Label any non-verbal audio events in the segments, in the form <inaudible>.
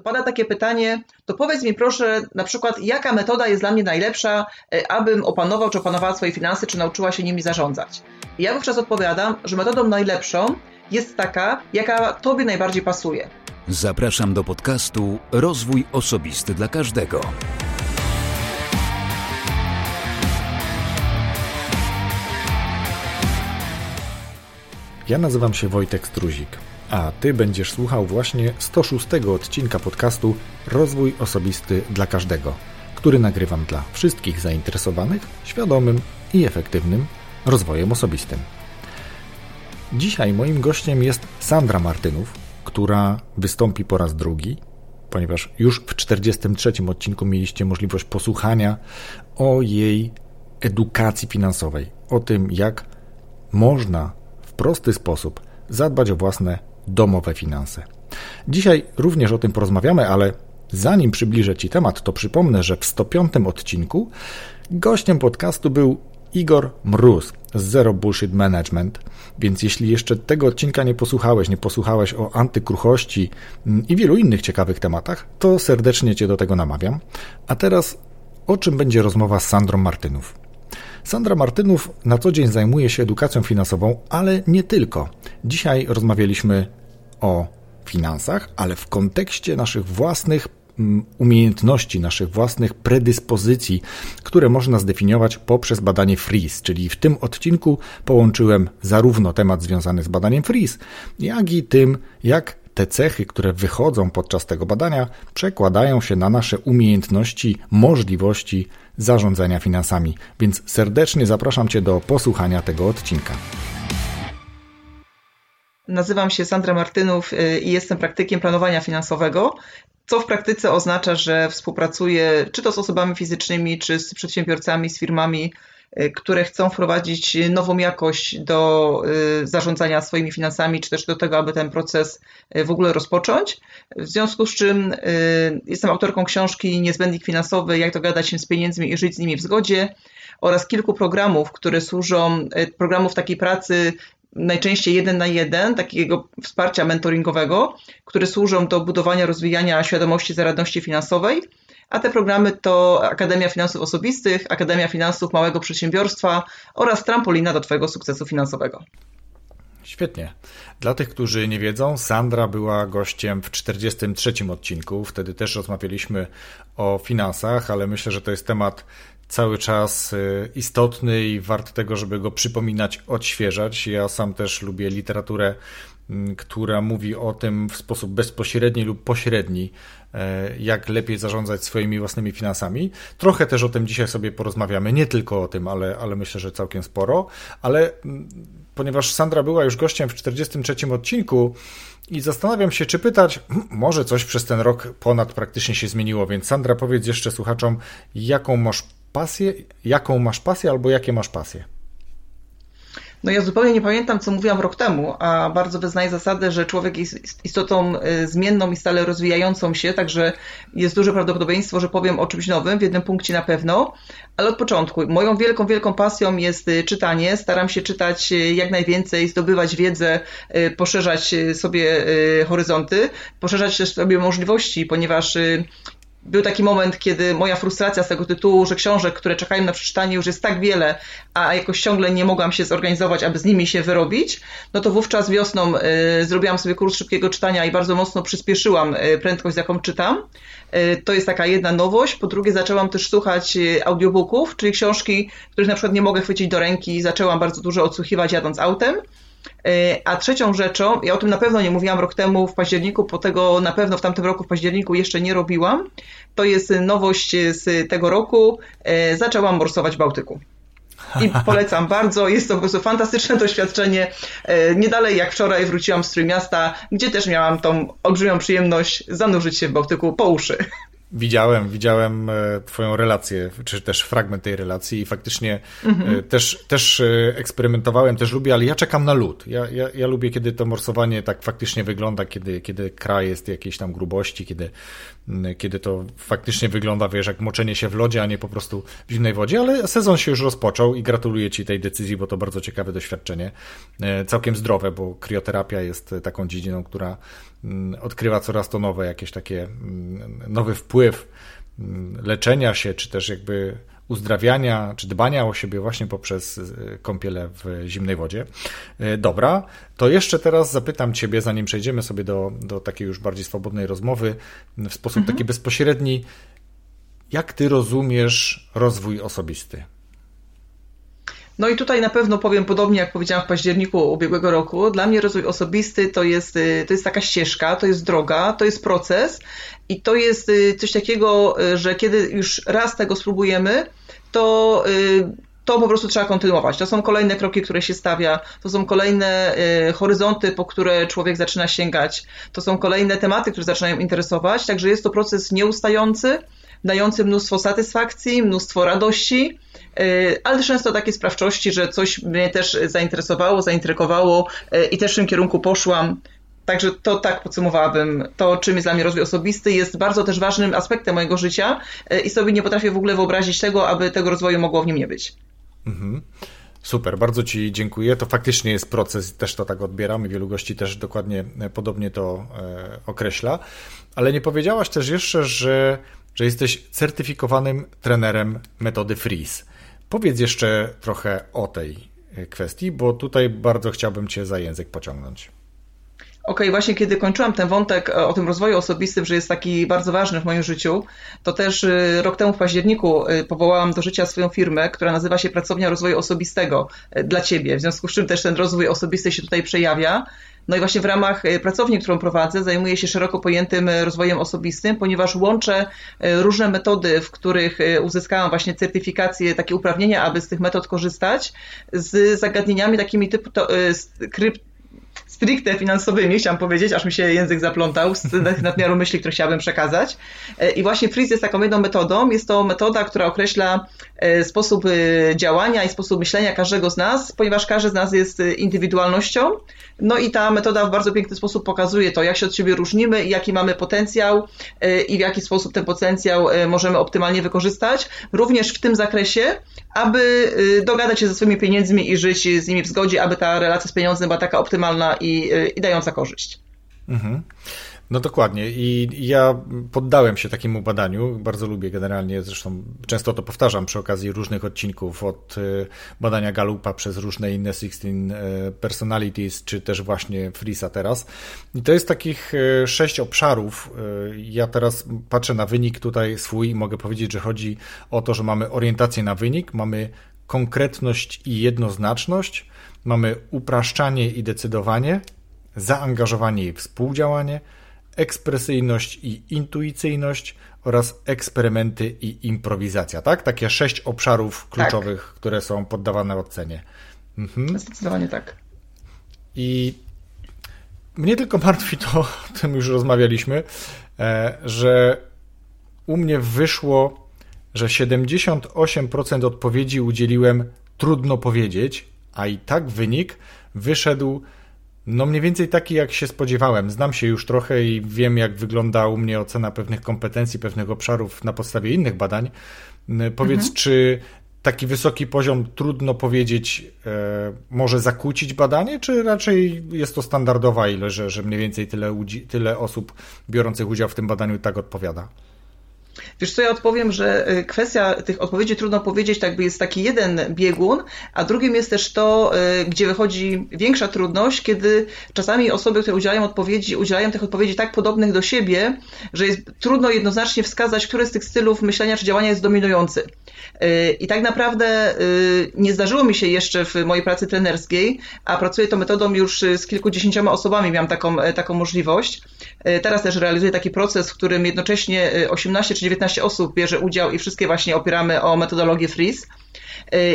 to pada takie pytanie, to powiedz mi proszę na przykład, jaka metoda jest dla mnie najlepsza, e, abym opanował czy opanowała swoje finanse, czy nauczyła się nimi zarządzać. I ja wówczas odpowiadam, że metodą najlepszą jest taka, jaka Tobie najbardziej pasuje. Zapraszam do podcastu Rozwój Osobisty dla Każdego. Ja nazywam się Wojtek Struzik, a Ty będziesz słuchał właśnie 106 odcinka podcastu Rozwój Osobisty dla Każdego, który nagrywam dla wszystkich zainteresowanych świadomym i efektywnym rozwojem osobistym. Dzisiaj moim gościem jest Sandra Martynów, która wystąpi po raz drugi, ponieważ już w 43 odcinku mieliście możliwość posłuchania o jej edukacji finansowej, o tym, jak można w prosty sposób zadbać o własne domowe finanse. Dzisiaj również o tym porozmawiamy, ale zanim przybliżę Ci temat, to przypomnę, że w 105 odcinku gościem podcastu był Igor Mróz z Zero Bullshit Management, więc jeśli jeszcze tego odcinka nie posłuchałeś, nie posłuchałeś o antykruchości mm, i wielu innych ciekawych tematach, to serdecznie Cię do tego namawiam. A teraz o czym będzie rozmowa z Sandrą Martynów? Sandra Martynów na co dzień zajmuje się edukacją finansową, ale nie tylko. Dzisiaj rozmawialiśmy o finansach, ale w kontekście naszych własnych mm, umiejętności, naszych własnych predyspozycji, które można zdefiniować poprzez badanie FREEZE, czyli w tym odcinku połączyłem zarówno temat związany z badaniem FREEZE, jak i tym, jak te cechy, które wychodzą podczas tego badania, przekładają się na nasze umiejętności, możliwości zarządzania finansami. Więc serdecznie zapraszam Cię do posłuchania tego odcinka. Nazywam się Sandra Martynów y, i jestem praktykiem planowania finansowego, co w praktyce oznacza, że współpracuję czy to z osobami fizycznymi, czy z przedsiębiorcami, z firmami, y, które chcą wprowadzić nową jakość do y, zarządzania swoimi finansami, czy też do tego, aby ten proces w ogóle rozpocząć. W związku z czym jestem autorką książki Niezbędnik finansowy, jak dogadać się z pieniędzmi i żyć z nimi w zgodzie oraz kilku programów, które służą, programów takiej pracy najczęściej jeden na jeden, takiego wsparcia mentoringowego, które służą do budowania, rozwijania świadomości zaradności finansowej. A te programy to Akademia Finansów Osobistych, Akademia Finansów Małego Przedsiębiorstwa oraz Trampolina do Twojego sukcesu finansowego. Świetnie. Dla tych, którzy nie wiedzą, Sandra była gościem w 43 odcinku. Wtedy też rozmawialiśmy o finansach, ale myślę, że to jest temat cały czas y, istotny i wart tego, żeby go przypominać, odświeżać. Ja sam też lubię literaturę, która mówi o tym w sposób bezpośredni lub pośredni, e, jak lepiej zarządzać swoimi własnymi finansami. Trochę też o tym dzisiaj sobie porozmawiamy, nie tylko o tym, ale, ale myślę, że całkiem sporo. Ale ponieważ Sandra była już gościem w 43 odcinku, i zastanawiam się, czy pytać, może coś przez ten rok ponad praktycznie się zmieniło, więc Sandra, powiedz jeszcze słuchaczom, jaką masz pasję, jaką masz pasję albo jakie masz pasje? No ja zupełnie nie pamiętam, co mówiłam rok temu, a bardzo wyznaję zasadę, że człowiek jest istotą y, zmienną i stale rozwijającą się, także jest duże prawdopodobieństwo, że powiem o czymś nowym, w jednym punkcie na pewno, ale od początku. Moją wielką, wielką pasją jest y, czytanie. Staram się czytać y, jak najwięcej, zdobywać wiedzę, poszerzać sobie horyzonty, poszerzać też sobie możliwości, ponieważ był taki moment, kiedy moja frustracja z tego tytułu, że książek, które czekają na przeczytanie już jest tak wiele, a jakoś ciągle nie mogłam się zorganizować, aby z nimi się wyrobić, no to wówczas wiosną y, zrobiłam sobie kurs szybkiego czytania i bardzo mocno przyspieszyłam y, prędkość, z jaką czytam. Y, to jest taka jedna nowość. Po drugie, zaczęłam też słuchać audiobooków, czyli książki, których na przykład nie mogę chwycić do ręki. Zaczęłam bardzo dużo odsłuchiwać jadąc autem. E, a trzecią rzeczą, ja o tym na pewno nie mówiłam rok temu w październiku, po tego na pewno w tamtym roku w październiku jeszcze nie robiłam, to jest nowość z tego roku. E, zaczęłam morsować Bałtyku. I <laughs> polecam bardzo, jest to po prostu fantastyczne doświadczenie. E, nie dalej jak wczoraj wróciłam z Trójmiasta, gdzie też miałam tą olbrzymią przyjemność zanurzyć się w Bałtyku po uszy. Widziałem, widziałem e, Twoją relację, czy też fragment tej relacji i faktycznie mhm. też, też e, eksperymentowałem, też lubię, ale ja czekam na lód. Ja, ja, ja lubię, kiedy to morsowanie tak faktycznie wygląda, kiedy, kiedy kraj jest jakiejś tam grubości, kiedy, kiedy to faktycznie wygląda, wiesz, jak moczenie się w lodzie, a nie po prostu w zimnej wodzie, ale sezon się już rozpoczął i gratuluję Ci tej decyzji, bo to bardzo ciekawe doświadczenie. Całkiem zdrowe, bo krioterapia jest taką dziedziną, która odkrywa coraz to nowe, jakieś takie mm, nowy wpływ leczenia się, czy też jakby uzdrawiania, czy dbania o siebie właśnie poprzez e, kąpiele w zimnej wodzie. E, dobra, to jeszcze teraz zapytam Ciebie, zanim przejdziemy sobie do, do takiej już bardziej swobodnej rozmowy, w sposób mhm. taki bezpośredni, jak Ty rozumiesz rozwój osobisty? No i tutaj na pewno powiem podobnie, jak powiedziałam w październiku ubiegłego roku. Dla mnie rozwój osobisty to jest, y, to jest taka ścieżka, to jest droga, to jest proces i to jest y, coś takiego, y, że kiedy już raz tego spróbujemy, to to po prostu trzeba kontynuować. To są kolejne kroki, które się stawia, to są kolejne horyzonty, po które człowiek zaczyna sięgać, to są kolejne tematy, które zaczynają interesować, także jest to proces nieustający, dający mnóstwo satysfakcji, mnóstwo radości, y, ale często takiej sprawczości, że coś mnie też zainteresowało, zaintrygowało y, i też w tym kierunku poszłam. Także to tak podsumowałabym. To, czym jest dla mnie rozwój osobisty, jest bardzo też ważnym aspektem mojego życia y, i sobie nie potrafię w ogóle wyobrazić tego, aby tego rozwoju mogło w nim nie być. Mhm. Super, bardzo Ci dziękuję. To faktycznie jest proces, też to tak odbieram i wielu gości też dokładnie podobnie to e, określa. Ale nie powiedziałaś też jeszcze, że że jesteś certyfikowanym trenerem metody Freeze. Powiedz jeszcze trochę o tej kwestii, bo tutaj bardzo chciałbym Cię za język pociągnąć. Okej, okay, właśnie kiedy kończyłam ten wątek e, o tym rozwoju osobistym, że jest taki bardzo ważny w moim życiu, to też e, rok temu w październiku e, powołałam do życia swoją firmę, która nazywa się Pracownia Rozwoju Osobistego dla Ciebie, w związku z czym też ten rozwój osobisty się tutaj przejawia. No i właśnie w ramach pracowni, którą prowadzę, zajmuję się szeroko pojętym rozwojem osobistym, ponieważ łączę różne metody, w których uzyskałam właśnie certyfikację, takie uprawnienia, aby z tych metod korzystać, z zagadnieniami takimi typu to, krypt, stricte finansowymi, chciałam powiedzieć, aż mi się język zaplątał z nadmiaru myśli, które chciałabym przekazać. E, I właśnie Freeze jest taką jedną metodą. Jest to metoda, która określa e, sposób e, działania i sposób myślenia każdego z nas, ponieważ każdy z nas jest indywidualnością. No i ta metoda w bardzo piękny sposób pokazuje to, jak się od siebie różnimy, jaki mamy potencjał i w jaki sposób ten potencjał możemy optymalnie wykorzystać, również w tym zakresie, aby dogadać się ze swoimi pieniędzmi i żyć z nimi w zgodzie, aby ta relacja z pieniądzem była taka optymalna i, i dająca korzyść. Mhm. No dokładnie i ja poddałem się takiemu badaniu, bardzo lubię generalnie, zresztą często to powtarzam przy okazji różnych odcinków, od y, badania Galupa przez różne inne 16 y, personalities, czy też właśnie Frisa teraz. I to jest takich y, sześć obszarów. Ja teraz patrzę na wynik tutaj swój i mogę powiedzieć, że chodzi o to, że mamy orientację na wynik, mamy konkretność i jednoznaczność, mamy upraszczanie i decydowanie, zaangażowanie i współdziałanie, ekspresyjność i intuicyjność oraz eksperymenty i improwizacja, tak? Takie sześć obszarów kluczowych, tak. które są poddawane ocenie. Mhm. Zdecydowanie tak. I mnie tylko martwi to, <laughs> o tym już rozmawialiśmy, e, że u mnie wyszło, że 78% odpowiedzi udzieliłem trudno powiedzieć, a i tak wynik wyszedł no mniej więcej taki, jak się spodziewałem. Znam się już trochę i wiem, jak wygląda u mnie ocena pewnych kompetencji, pewnych obszarów na podstawie innych badań. Powiedz, mhm. czy taki wysoki poziom, trudno powiedzieć, e, może zakłócić badanie, czy raczej jest to standardowa ilość, że, że mniej więcej tyle, tyle osób biorących udział w tym badaniu tak odpowiada? Wiesz co, ja odpowiem, że y, kwestia tych odpowiedzi trudno powiedzieć, tak by jest taki jeden biegun, a drugim jest też to, y, gdzie wychodzi większa trudność, kiedy czasami osoby, które udzielają odpowiedzi, udzielają tych odpowiedzi tak podobnych do siebie, że jest trudno jednoznacznie wskazać, który z tych stylów myślenia czy działania jest dominujący. Y, I tak naprawdę nie zdarzyło mi się jeszcze w mojej pracy trenerskiej, a pracuję tą metodą już z kilkudziesięcioma osobami, miałam taką, taką możliwość. Teraz też realizuję taki proces, w którym jednocześnie 18 czy 19 osób bierze udział i wszystkie właśnie opieramy o metodologię Freeze.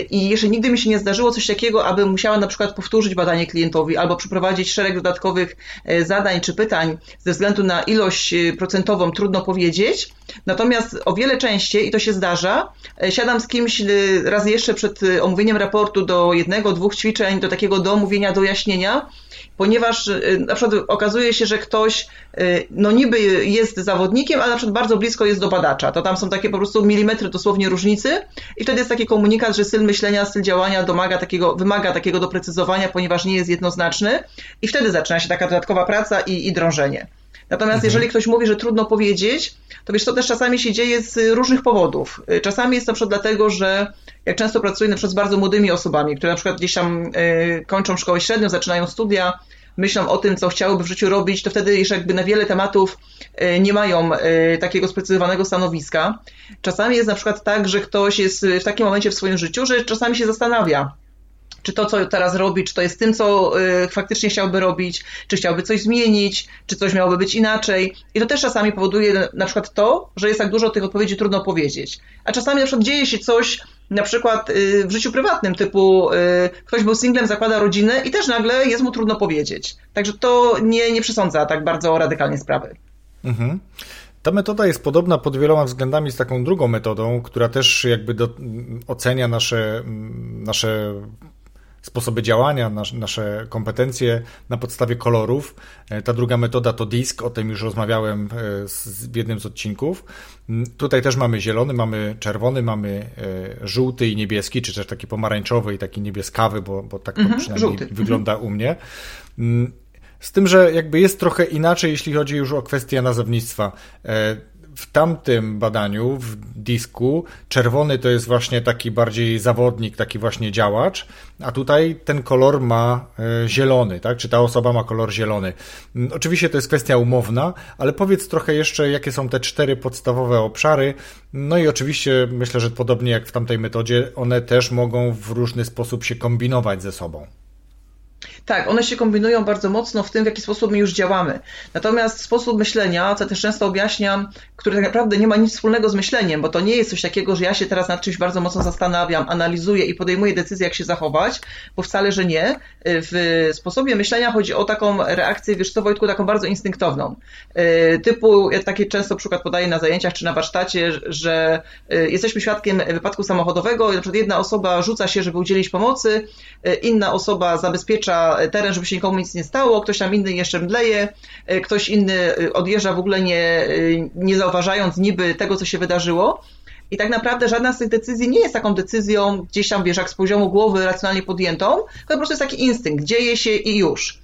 I jeszcze nigdy mi się nie zdarzyło coś takiego, aby musiała na przykład powtórzyć badanie klientowi albo przeprowadzić szereg dodatkowych e, zadań czy pytań ze względu na ilość e, procentową, trudno powiedzieć. Natomiast o wiele częściej, i to się zdarza, siadam z kimś raz jeszcze przed omówieniem raportu do jednego, dwóch ćwiczeń, do takiego do omówienia, do jaśnienia ponieważ y, na przykład okazuje się, że ktoś y, no niby jest zawodnikiem, ale na przykład bardzo blisko jest do badacza. To tam są takie po prostu milimetry dosłownie różnicy i wtedy jest taki komunikat, że styl myślenia, styl działania domaga takiego, wymaga takiego doprecyzowania, ponieważ nie jest jednoznaczny i wtedy zaczyna się taka dodatkowa praca i, i drążenie. Natomiast mhm. jeżeli ktoś mówi, że trudno powiedzieć, to wiesz, to też czasami się dzieje z różnych powodów. Czasami jest to przykład dlatego, że jak często pracuję na przykład z bardzo młodymi osobami, które na przykład gdzieś tam kończą szkołę średnią, zaczynają studia, myślą o tym, co chciałyby w życiu robić, to wtedy jeszcze jakby na wiele tematów nie mają takiego sprecyzowanego stanowiska. Czasami jest na przykład tak, że ktoś jest w takim momencie w swoim życiu, że czasami się zastanawia, czy to, co teraz robi, czy to jest tym, co y, faktycznie chciałby robić, czy chciałby coś zmienić, czy coś miałoby być inaczej. I to też czasami powoduje na przykład to, że jest tak dużo tych odpowiedzi trudno powiedzieć. A czasami na przykład dzieje się coś, na przykład y, w życiu prywatnym, typu y, ktoś był singlem, zakłada rodzinę i też nagle jest mu trudno powiedzieć. Także to nie, nie przesądza tak bardzo radykalnie sprawy. Mhm. Ta metoda jest podobna pod wieloma względami z taką drugą metodą, która też jakby do, ocenia nasze, nasze sposoby działania, nasze kompetencje na podstawie kolorów. E, ta druga metoda to disk, o tym już rozmawiałem e, w jednym z odcinków. Mm, tutaj też mamy zielony, mamy czerwony, mamy e, żółty i niebieski, czy też taki pomarańczowy i taki niebieskawy, bo, bo tak to mhm, przynajmniej żółty. wygląda mhm. u mnie. Mm, z tym, że jakby jest trochę inaczej, jeśli chodzi już o kwestię nazewnictwa w tamtym badaniu, w disku, czerwony to jest właśnie taki bardziej zawodnik, taki właśnie działacz, a tutaj ten kolor ma e, zielony, tak? Czy ta osoba ma kolor zielony? Mm, oczywiście to jest kwestia umowna, ale powiedz trochę jeszcze, jakie są te cztery podstawowe obszary. No i oczywiście myślę, że podobnie jak w tamtej metodzie, one też mogą w różny sposób się kombinować ze sobą. Tak, one się kombinują bardzo mocno w tym, w jaki sposób my już działamy. Natomiast sposób myślenia, co też często objaśniam, który tak naprawdę nie ma nic wspólnego z myśleniem, bo to nie jest coś takiego, że ja się teraz nad czymś bardzo mocno zastanawiam, analizuję i podejmuję decyzję, jak się zachować, bo wcale, że nie. W sposobie myślenia chodzi o taką reakcję, wiesz co Wojtku, taką bardzo instynktowną. Typu, ja taki często przykład podaję na zajęciach czy na warsztacie, że jesteśmy świadkiem wypadku samochodowego, na przykład jedna osoba rzuca się, żeby udzielić pomocy, inna osoba zabezpiecza teren, żeby się nikomu nic nie stało, ktoś tam inny jeszcze mdleje, ktoś inny odjeżdża w ogóle nie, nie zauważając niby tego, co się wydarzyło. I tak naprawdę żadna z tych decyzji nie jest taką decyzją gdzieś tam, wiesz, jak z poziomu głowy racjonalnie podjętą, tylko po prostu jest taki instynkt, dzieje się i już.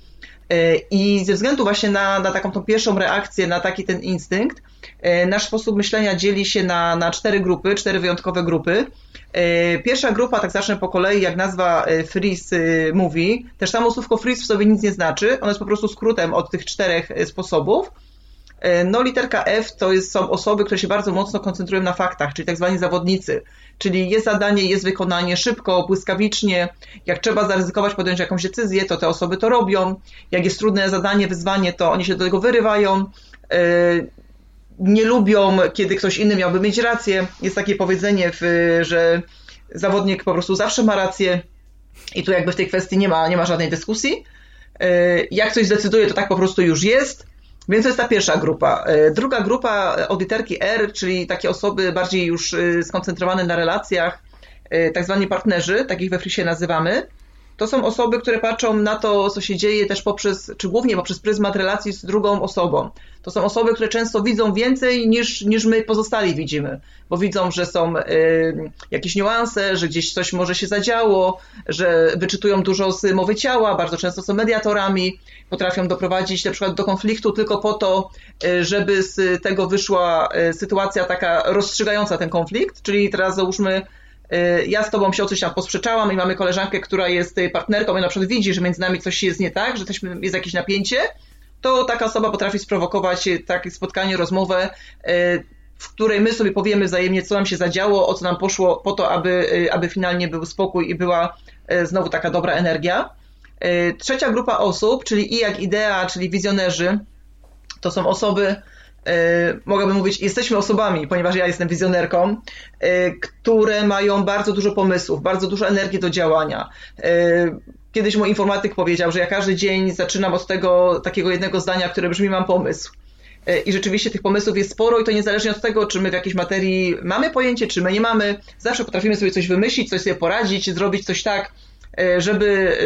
I ze względu właśnie na, na taką tą pierwszą reakcję, na taki ten instynkt, nasz sposób myślenia dzieli się na, na cztery grupy, cztery wyjątkowe grupy. E, pierwsza grupa, tak zacznę po kolei, jak nazwa e, Freeze e, mówi, też samo słówko freeze w sobie nic nie znaczy, ono jest po prostu skrótem od tych czterech sposobów. No literka F to jest, są osoby, które się bardzo mocno koncentrują na faktach, czyli tak zwani zawodnicy. Czyli jest zadanie, jest wykonanie szybko, błyskawicznie. Jak trzeba zaryzykować, podjąć jakąś decyzję, to te osoby to robią. Jak jest trudne zadanie, wyzwanie, to oni się do tego wyrywają nie lubią, kiedy ktoś inny miałby mieć rację. Jest takie powiedzenie, że zawodnik po prostu zawsze ma rację i tu jakby w tej kwestii nie ma, nie ma żadnej dyskusji. E, jak coś zdecyduje, to tak po prostu już jest. Więc to jest ta pierwsza grupa. E, druga grupa, audyterki R, czyli takie osoby bardziej już e, skoncentrowane na relacjach, tak zwani partnerzy, takich we frisie nazywamy to są osoby, które patrzą na to, co się dzieje też poprzez, czy głównie poprzez pryzmat relacji z drugą osobą. To są osoby, które często widzą więcej niż, niż my pozostali widzimy, bo widzą, że są y, jakieś niuanse, że gdzieś coś może się zadziało, że wyczytują dużo z mowy ciała, bardzo często są mediatorami, potrafią doprowadzić na przykład do konfliktu tylko po to, y, żeby z tego wyszła y, sytuacja taka rozstrzygająca ten konflikt, czyli teraz załóżmy ja z tobą się o coś tam posprzeczałam i mamy koleżankę, która jest y, partnerką i na przykład widzi, że między nami coś jest nie tak, że jest jakieś napięcie, to taka osoba potrafi sprowokować y, takie spotkanie, rozmowę, w której my sobie powiemy wzajemnie, co nam się zadziało, o co nam poszło, po to, aby, aby finalnie był spokój i była znowu taka dobra energia. Trzecia grupa osób, czyli I jak idea, czyli wizjonerzy, to są osoby, E, mogłabym mówić, jesteśmy osobami, ponieważ ja jestem wizjonerką, e, które mają bardzo dużo pomysłów, bardzo dużo energii do działania. E, kiedyś mój informatyk powiedział, że ja każdy dzień zaczynam od tego takiego jednego zdania, które brzmi mam pomysł. I rzeczywiście tych pomysłów jest sporo i to niezależnie od tego, czy my w jakiejś materii mamy pojęcie, czy my nie mamy, zawsze potrafimy sobie coś wymyślić, coś sobie poradzić, zrobić coś tak, żeby,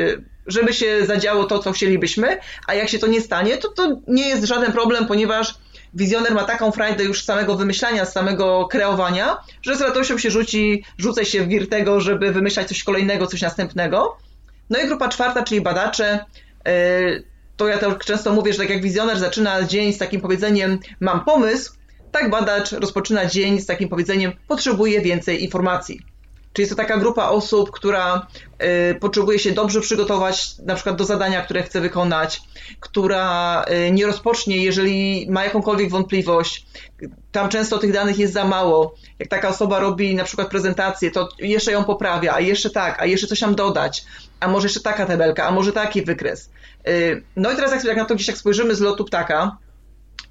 żeby się zadziało to, co chcielibyśmy, a jak się to nie stanie, to to nie jest żaden problem, ponieważ wizjoner ma taką frajdę już samego wymyślania, samego kreowania, że z radością się rzuci, rzuca się w wir tego, żeby wymyślać coś kolejnego, coś następnego. No i grupa czwarta, czyli badacze, yy, to ja też często mówię, że tak jak wizjoner zaczyna dzień z takim powiedzeniem mam pomysł, tak badacz rozpoczyna dzień z takim powiedzeniem potrzebuje więcej informacji. Czyli jest to taka grupa osób, która y, potrzebuje się dobrze przygotować na przykład do zadania, które chce wykonać, która y, nie rozpocznie, jeżeli ma jakąkolwiek wątpliwość. Tam często tych danych jest za mało. Jak taka osoba robi na przykład prezentację, to jeszcze ją poprawia, a jeszcze tak, a jeszcze coś tam dodać, a może jeszcze taka tabelka, a może taki wykres. Y, no i teraz jak, na to gdzieś jak spojrzymy z lotu ptaka,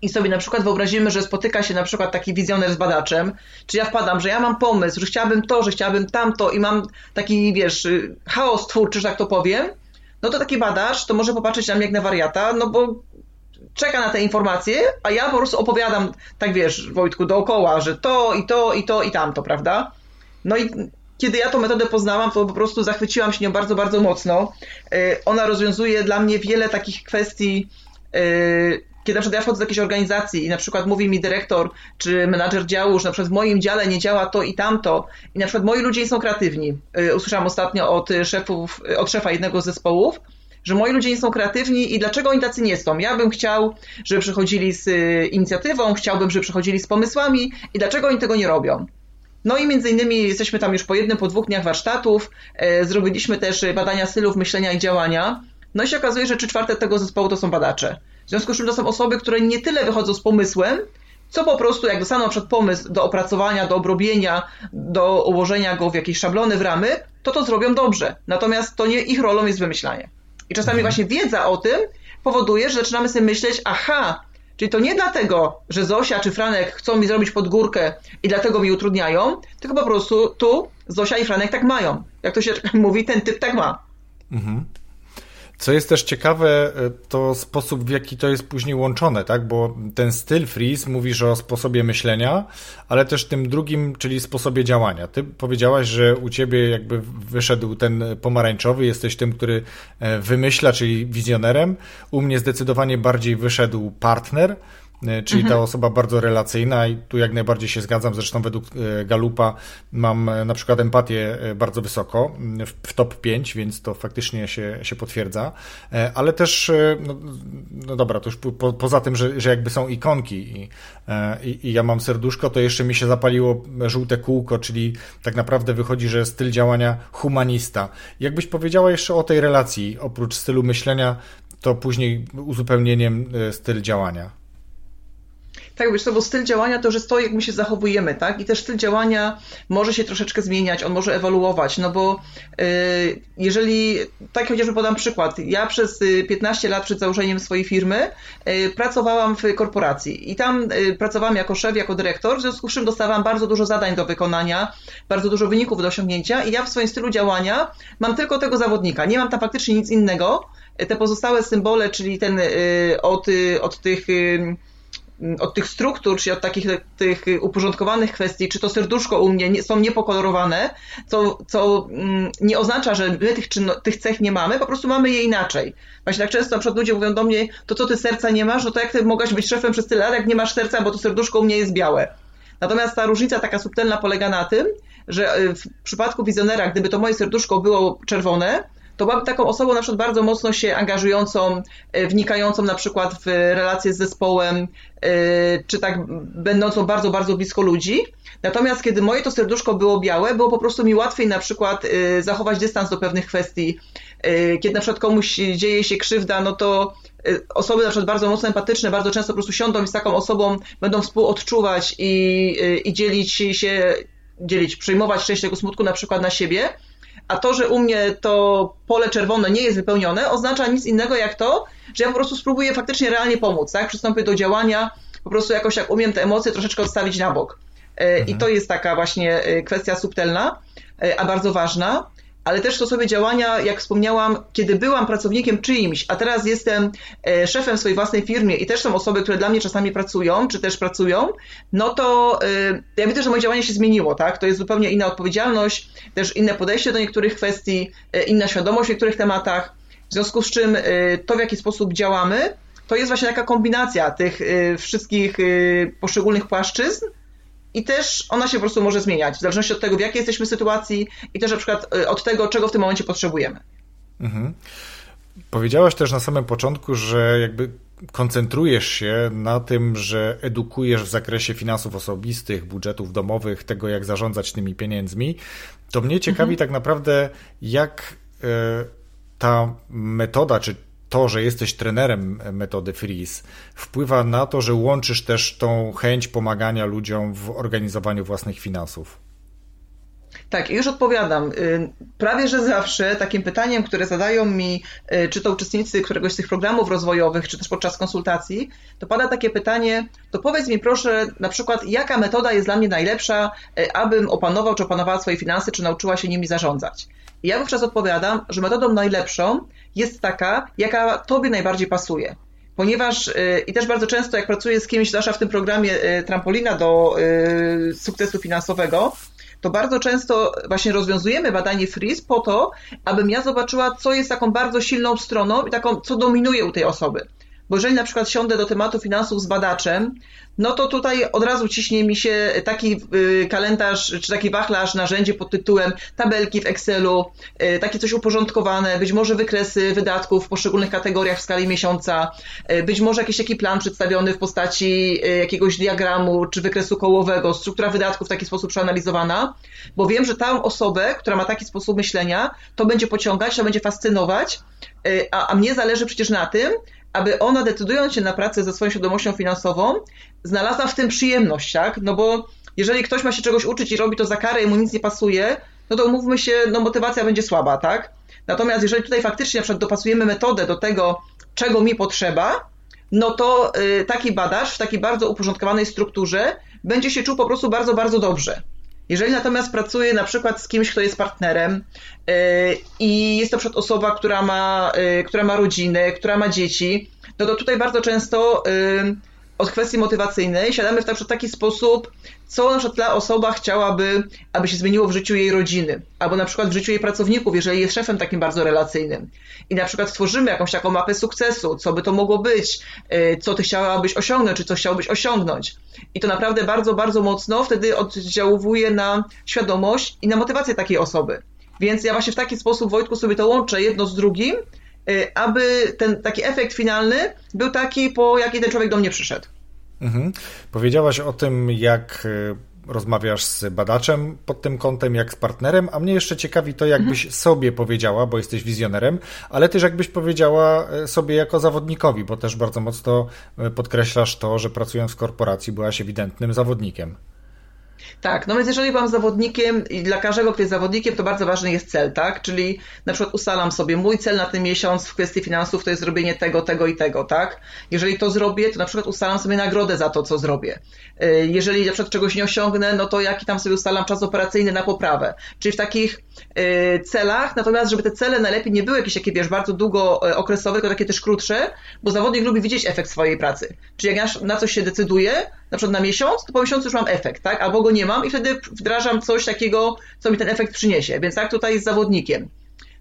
i sobie na przykład wyobrazimy, że spotyka się na przykład taki wizjoner z badaczem, czy ja wpadam, że ja mam pomysł, że chciałabym to, że chciałabym tamto i mam taki, wiesz, chaos twórczy, że tak to powiem, no to taki badacz to może popatrzeć na mnie jak na wariata, no bo czeka na te informacje, a ja po prostu opowiadam, tak wiesz, Wojtku, dookoła, że to i to i to i tamto, prawda? No i kiedy ja tą metodę poznałam, to po prostu zachwyciłam się nią bardzo, bardzo mocno. Y, ona rozwiązuje dla mnie wiele takich kwestii, y, kiedy na przykład ja wchodzę do jakiejś organizacji i na przykład mówi mi dyrektor czy menadżer działu, że na przykład w moim dziale nie działa to i tamto i na przykład moi ludzie nie są kreatywni. Y, usłyszałam ostatnio od szefów, od szefa jednego z zespołów, że moi ludzie nie są kreatywni i dlaczego oni tacy nie są. Ja bym chciał, żeby przychodzili z y, inicjatywą, chciałbym, żeby przychodzili z pomysłami i dlaczego oni tego nie robią. No i między innymi jesteśmy tam już po jednym, po dwóch dniach warsztatów, y, zrobiliśmy też badania stylów myślenia i działania. No i się okazuje, że trzy czwarte tego zespołu to są badacze. W związku z czym to są osoby, które nie tyle wychodzą z pomysłem, co po prostu jak dostaną przykład pomysł do opracowania, do obrobienia, do ułożenia go w jakieś szablony, w ramy, to to zrobią dobrze. Natomiast to nie ich rolą jest wymyślanie. I czasami mhm. właśnie wiedza o tym powoduje, że zaczynamy sobie myśleć, aha, czyli to nie dlatego, że Zosia czy Franek chcą mi zrobić pod górkę i dlatego mi utrudniają, tylko po prostu tu Zosia i Franek tak mają. Jak to się <laughs> mówi, ten typ tak ma. Mhm. Co jest też ciekawe, e, to sposób, w jaki to jest później łączone, tak? Bo ten styl Freeze mówisz o sposobie myślenia, ale też tym drugim, czyli sposobie działania. Ty powiedziałaś, że u ciebie jakby wyszedł ten pomarańczowy, jesteś tym, który e, wymyśla, czyli wizjonerem. U mnie zdecydowanie bardziej wyszedł partner, czyli mhm. ta osoba bardzo relacyjna i tu jak najbardziej się zgadzam. Zresztą według e, Galupa mam e, na przykład empatię bardzo wysoko, w, top 5, więc to faktycznie się, się potwierdza. Ale też, no, no dobra, to już po, poza tym, że, że jakby są ikonki i, i, i ja mam serduszko, to jeszcze mi się zapaliło żółte kółko, czyli tak naprawdę wychodzi, że styl działania humanista. Jakbyś powiedziała jeszcze o tej relacji, oprócz stylu myślenia, to później uzupełnieniem styl działania. Tak, wiesz, to bo styl działania to, że to, jak my się zachowujemy, tak? I też styl działania może się troszeczkę zmieniać, on może ewoluować, no bo yy, jeżeli, tak chociażby podam przykład, ja przez 15 y, lat przed założeniem swojej firmy yy, pracowałam w korporacji i tam pracowałam jako szef, jako dyrektor, w związku z czym dostawałam bardzo dużo zadań do wykonania, bardzo dużo wyników do osiągnięcia i ja w swoim stylu działania mam tylko tego zawodnika, nie mam tam faktycznie nic innego, te pozostałe symbole, czyli ten y, od, y, od tych od tych struktur, czy od takich tych uporządkowanych kwestii, czy to serduszko u mnie nie, są niepokolorowane, co, co mm, nie oznacza, że my tych, czynno, tych cech nie mamy, po prostu mamy je inaczej. Właśnie tak często na przykład ludzie mówią do mnie, to co ty serca nie masz, no to jak ty mogłaś być szefem przez tyle lat, jak nie masz serca, bo to serduszko u mnie jest białe. Natomiast ta różnica taka subtelna polega na tym, że y, w przypadku wizjonera, gdyby to moje serduszko było czerwone, to byłaby taką osobą na przykład bardzo mocno się angażującą, e, wnikającą na przykład w relacje z zespołem, e, czy tak będącą bardzo, bardzo blisko ludzi. Natomiast kiedy moje to serduszko było białe, było po prostu mi łatwiej na przykład e, zachować dystans do pewnych kwestii. Kiedy na przykład komuś dzieje się krzywda, no to osoby na przykład bardzo mocno empatyczne bardzo często po prostu siądą i z taką osobą będą współodczuwać i, i dzielić się, dzielić, przyjmować część tego smutku na przykład na siebie a to, że u mnie to pole czerwone nie jest wypełnione, oznacza nic innego jak to, że ja po prostu spróbuję faktycznie realnie pomóc, tak? Przystąpię do działania, po prostu jakoś jak umiem te emocje troszeczkę odstawić na bok. E, mhm. I to jest taka właśnie e, kwestia subtelna, e, a bardzo ważna ale też sposobie działania, jak wspomniałam, kiedy byłam pracownikiem czyimś, a teraz jestem e, szefem swojej własnej firmie i też są osoby, które dla mnie czasami pracują, czy też pracują, no to e, ja widzę, że moje działanie się zmieniło, tak? To jest zupełnie inna odpowiedzialność, też inne podejście do niektórych kwestii, e, inna świadomość w niektórych tematach, w związku z czym to, w jaki sposób działamy, to jest właśnie taka kombinacja tych wszystkich poszczególnych płaszczyzn, i też ona się po prostu może zmieniać, w zależności od tego, w jakiej jesteśmy sytuacji i też na przykład y, od tego, czego w tym momencie potrzebujemy. Mhm. Powiedziałaś też na samym początku, że jakby koncentrujesz się na tym, że edukujesz w zakresie finansów osobistych, budżetów domowych, tego jak zarządzać tymi pieniędzmi, to mnie ciekawi mhm. tak naprawdę, jak e, ta metoda, czy to, że jesteś trenerem metody Freeze, wpływa na to, że łączysz też tą chęć pomagania ludziom w organizowaniu własnych finansów. Tak, już odpowiadam. Y, prawie że zawsze takim pytaniem, które zadają mi, y, czy to uczestnicy któregoś z tych programów rozwojowych, czy też podczas konsultacji, to pada takie pytanie, to powiedz mi proszę na przykład, jaka metoda jest dla mnie najlepsza, y, abym opanował, czy opanowała swoje finanse, czy nauczyła się nimi zarządzać. I ja wówczas odpowiadam, że metodą najlepszą jest taka, jaka tobie najbardziej pasuje ponieważ i też bardzo często jak pracuję z kimś, zwłaszcza w tym programie trampolina do sukcesu finansowego, to bardzo często właśnie rozwiązujemy badanie Freeze po to, abym ja zobaczyła, co jest taką bardzo silną stroną i taką, co dominuje u tej osoby. Bo jeżeli na przykład siądę do tematu finansów z badaczem, no to tutaj od razu ciśnie mi się taki y, kalendarz, czy taki wachlarz, narzędzie pod tytułem tabelki w Excelu, y, takie coś uporządkowane, być może wykresy wydatków w poszczególnych kategoriach w skali miesiąca, y, być może jakiś taki plan przedstawiony w postaci jakiegoś diagramu czy wykresu kołowego, struktura wydatków w taki sposób przeanalizowana, bo wiem, że tę osobę, która ma taki sposób myślenia, to będzie pociągać, to będzie fascynować, a, a mnie zależy przecież na tym, aby ona decydując się na pracę ze swoją świadomością finansową, znalazła w tym przyjemność, tak? No bo jeżeli ktoś ma się czegoś uczyć i robi to za karę i mu nic nie pasuje, no to umówmy się, no motywacja będzie słaba, tak? Natomiast jeżeli tutaj faktycznie na przykład dopasujemy metodę do tego, czego mi potrzeba, no to y, taki badacz w takiej bardzo uporządkowanej strukturze będzie się czuł po prostu bardzo, bardzo dobrze. Jeżeli natomiast pracuje na przykład z kimś, kto jest partnerem yy, i jest to przykład osoba, która ma, yy, która ma rodzinę, która ma dzieci, no to tutaj bardzo często yy, od kwestii motywacyjnej siadamy w taki sposób, co na przykład ta osoba chciałaby, aby się zmieniło w życiu jej rodziny, albo na przykład w życiu jej pracowników, jeżeli jest szefem takim bardzo relacyjnym. I na przykład tworzymy jakąś taką mapę sukcesu, co by to mogło być, y, co ty chciałabyś osiągnąć, czy co chciałbyś osiągnąć. I to naprawdę bardzo, bardzo mocno wtedy oddziałuje na świadomość i na motywację takiej osoby. Więc ja właśnie w taki sposób, Wojtku, sobie to łączę jedno z drugim, aby ten taki efekt finalny był taki, po jaki ten człowiek do mnie przyszedł. Mhm. Powiedziałaś o tym, jak y, rozmawiasz z badaczem pod tym kątem, jak z partnerem, a mnie jeszcze ciekawi to, jakbyś mhm. sobie powiedziała, bo jesteś wizjonerem, ale też jakbyś powiedziała y, sobie jako zawodnikowi, bo też bardzo mocno y, podkreślasz to, że pracując w korporacji byłaś ewidentnym zawodnikiem. Tak, no więc jeżeli byłam zawodnikiem i dla każdego, kto jest zawodnikiem, to bardzo ważny jest cel, tak? Czyli na przykład ustalam sobie, mój cel na ten miesiąc w kwestii finansów to jest zrobienie tego, tego i tego, tak? Jeżeli to zrobię, to na przykład ustalam sobie nagrodę za to, co zrobię. Y, jeżeli na przykład czegoś nie osiągnę, no to jaki tam sobie ustalam czas operacyjny na poprawę. Czyli w takich y, celach, natomiast żeby te cele najlepiej nie były jakieś takie, wiesz, bardzo długookresowe, tylko takie też krótsze, bo zawodnik lubi widzieć efekt swojej pracy. Czyli jak ja na coś się decyduję, na przykład na miesiąc, to po miesiącu już mam efekt, tak? Albo go nie mam i wtedy wdrażam coś takiego, co mi ten efekt przyniesie. Więc tak tutaj jest zawodnikiem.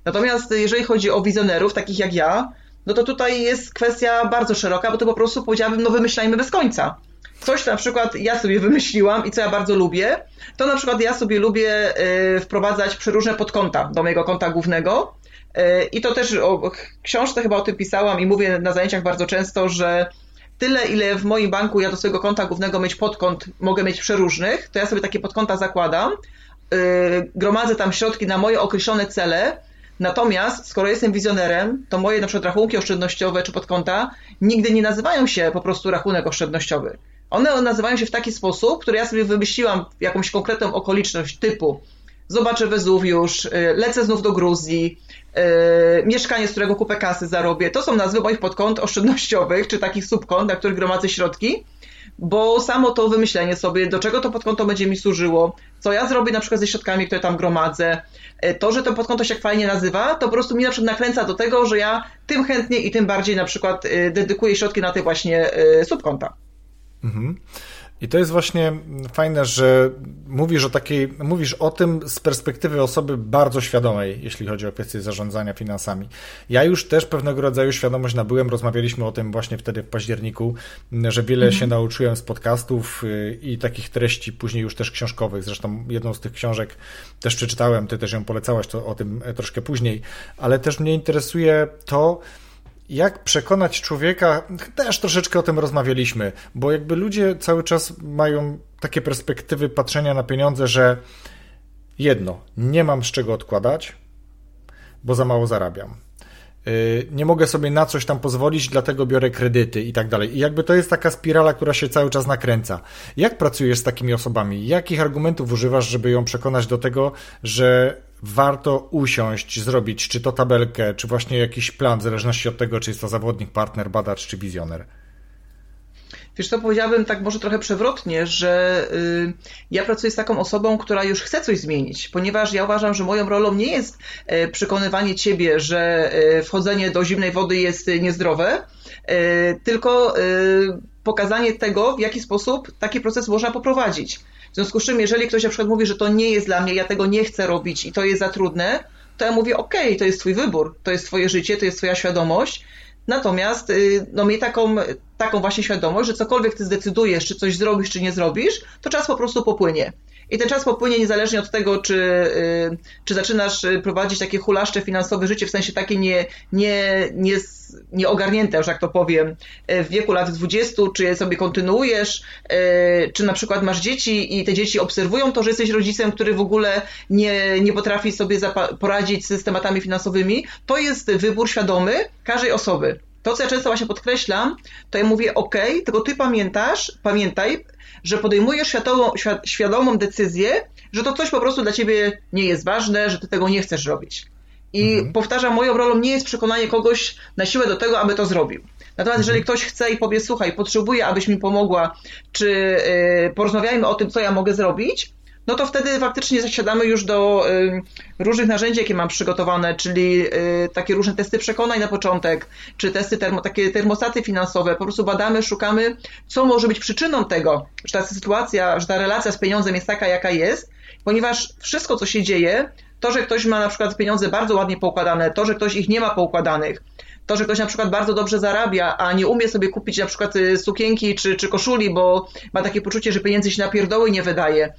Natomiast jeżeli chodzi o wizjonerów, takich jak ja, no to tutaj jest kwestia bardzo szeroka, bo to po prostu powiedziałabym, no wymyślajmy bez końca. Coś na przykład ja sobie wymyśliłam i co ja bardzo lubię, to na przykład ja sobie lubię y, wprowadzać przeróżne podkonta do mojego konta głównego. Y, I to też o książce chyba o tym pisałam i mówię na zajęciach bardzo często, że tyle, ile w moim banku ja do swojego konta głównego mieć podkąt mogę mieć przeróżnych, to ja sobie takie podkonta zakładam, yy, gromadzę tam środki na moje określone cele, natomiast skoro jestem wizjonerem, to moje na przykład rachunki oszczędnościowe czy podkonta nigdy nie nazywają się po prostu rachunek oszczędnościowy. One nazywają się w taki sposób, który ja sobie wymyśliłam jakąś konkretną okoliczność typu zobaczę Wezuwiusz, y, lecę znów do Gruzji, mieszkanie, z którego kupę kasy zarobię. To są nazwy moich podkont oszczędnościowych, czy takich subkont, na których gromadzę środki, bo samo to wymyślenie sobie, do czego to podkonto będzie mi służyło, co ja zrobię na przykład ze środkami, które tam gromadzę, y, to, że to podkonto się fajnie nazywa, to po prostu mi na przykład nakręca do tego, że ja tym chętniej i tym bardziej na przykład y, dedykuję środki na te właśnie subkonta. Mhm. I to jest właśnie fajne, że mówisz o takiej, mówisz o tym z perspektywy osoby bardzo świadomej, jeśli chodzi o kwestię zarządzania finansami. Ja już też pewnego rodzaju świadomość nabyłem, rozmawialiśmy o tym właśnie wtedy w październiku, że wiele mhm. się nauczyłem z podcastów y, i takich treści później już też książkowych. Zresztą jedną z tych książek też przeczytałem, ty też ją polecałaś, to o tym troszkę później, ale też mnie interesuje to, jak przekonać człowieka, też troszeczkę o tym rozmawialiśmy, bo jakby ludzie cały czas mają takie perspektywy patrzenia na pieniądze, że jedno, nie mam z czego odkładać, bo za mało zarabiam. Y, nie mogę sobie na coś tam pozwolić, dlatego biorę kredyty i tak dalej. I jakby to jest taka spirala, która się cały czas nakręca. Jak pracujesz z takimi osobami? Jakich argumentów używasz, żeby ją przekonać do tego, że warto usiąść, zrobić czy to tabelkę, czy właśnie jakiś plan, w zależności od tego, czy jest to zawodnik, partner, badacz czy wizjoner? Wiesz co, powiedziałabym tak może trochę przewrotnie, że y, ja pracuję z taką osobą, która już chce coś zmienić, ponieważ ja uważam, że moją rolą nie jest y, przekonywanie ciebie, że y, wchodzenie do zimnej wody jest niezdrowe, tylko pokazanie tego, w jaki sposób taki proces można poprowadzić. W związku z czym, jeżeli ktoś na przykład mówi, że to nie jest dla mnie, ja tego nie chcę robić i to jest za trudne, to ja mówię, ok, to jest twój wybór, to jest twoje życie, to jest twoja świadomość. Natomiast no, miej taką, taką właśnie świadomość, że cokolwiek ty zdecydujesz, czy coś zrobisz, czy nie zrobisz, to czas po prostu popłynie. I ten czas popłynie niezależnie od tego, czy, y, czy zaczynasz y, prowadzić takie hulaszcze finansowe życie, w sensie takie nie, nie, nie, nieogarnięte, że jak to powiem, y, w wieku lat 20, czy sobie kontynuujesz, czy na przykład masz dzieci i te dzieci obserwują to, że jesteś rodzicem, który w ogóle nie, nie potrafi sobie poradzić z tematami finansowymi, to jest wybór świadomy każdej osoby. To, co ja często właśnie podkreślam, to ja mówię, ok, tylko ty pamiętasz, pamiętaj, że podejmujesz świadomą, świadomą decyzję, że to coś po prostu dla ciebie nie jest ważne, że ty tego nie chcesz robić. I mhm. powtarzam, moją rolą nie jest przekonanie kogoś na siłę do tego, aby to zrobił. Natomiast jeżeli mhm. ktoś chce i powie, słuchaj, potrzebuję, abyś mi pomogła, czy yy, porozmawiajmy o tym, co ja mogę zrobić, no to wtedy faktycznie zasiadamy już do y, różnych narzędzi, jakie mam przygotowane, czyli y, takie różne testy przekonań na początek, czy testy termo, takie termostaty finansowe. Po prostu badamy, szukamy, co może być przyczyną tego, że ta sytuacja, że ta relacja z pieniądzem jest taka, jaka jest, ponieważ wszystko, co się dzieje, to, że ktoś ma na przykład pieniądze bardzo ładnie poukładane, to, że ktoś ich nie ma poukładanych, to, że ktoś na przykład bardzo dobrze zarabia, a nie umie sobie kupić na przykład y, sukienki czy, czy koszuli, bo ma takie poczucie, że pieniędzy się na pierdoły nie wydaje,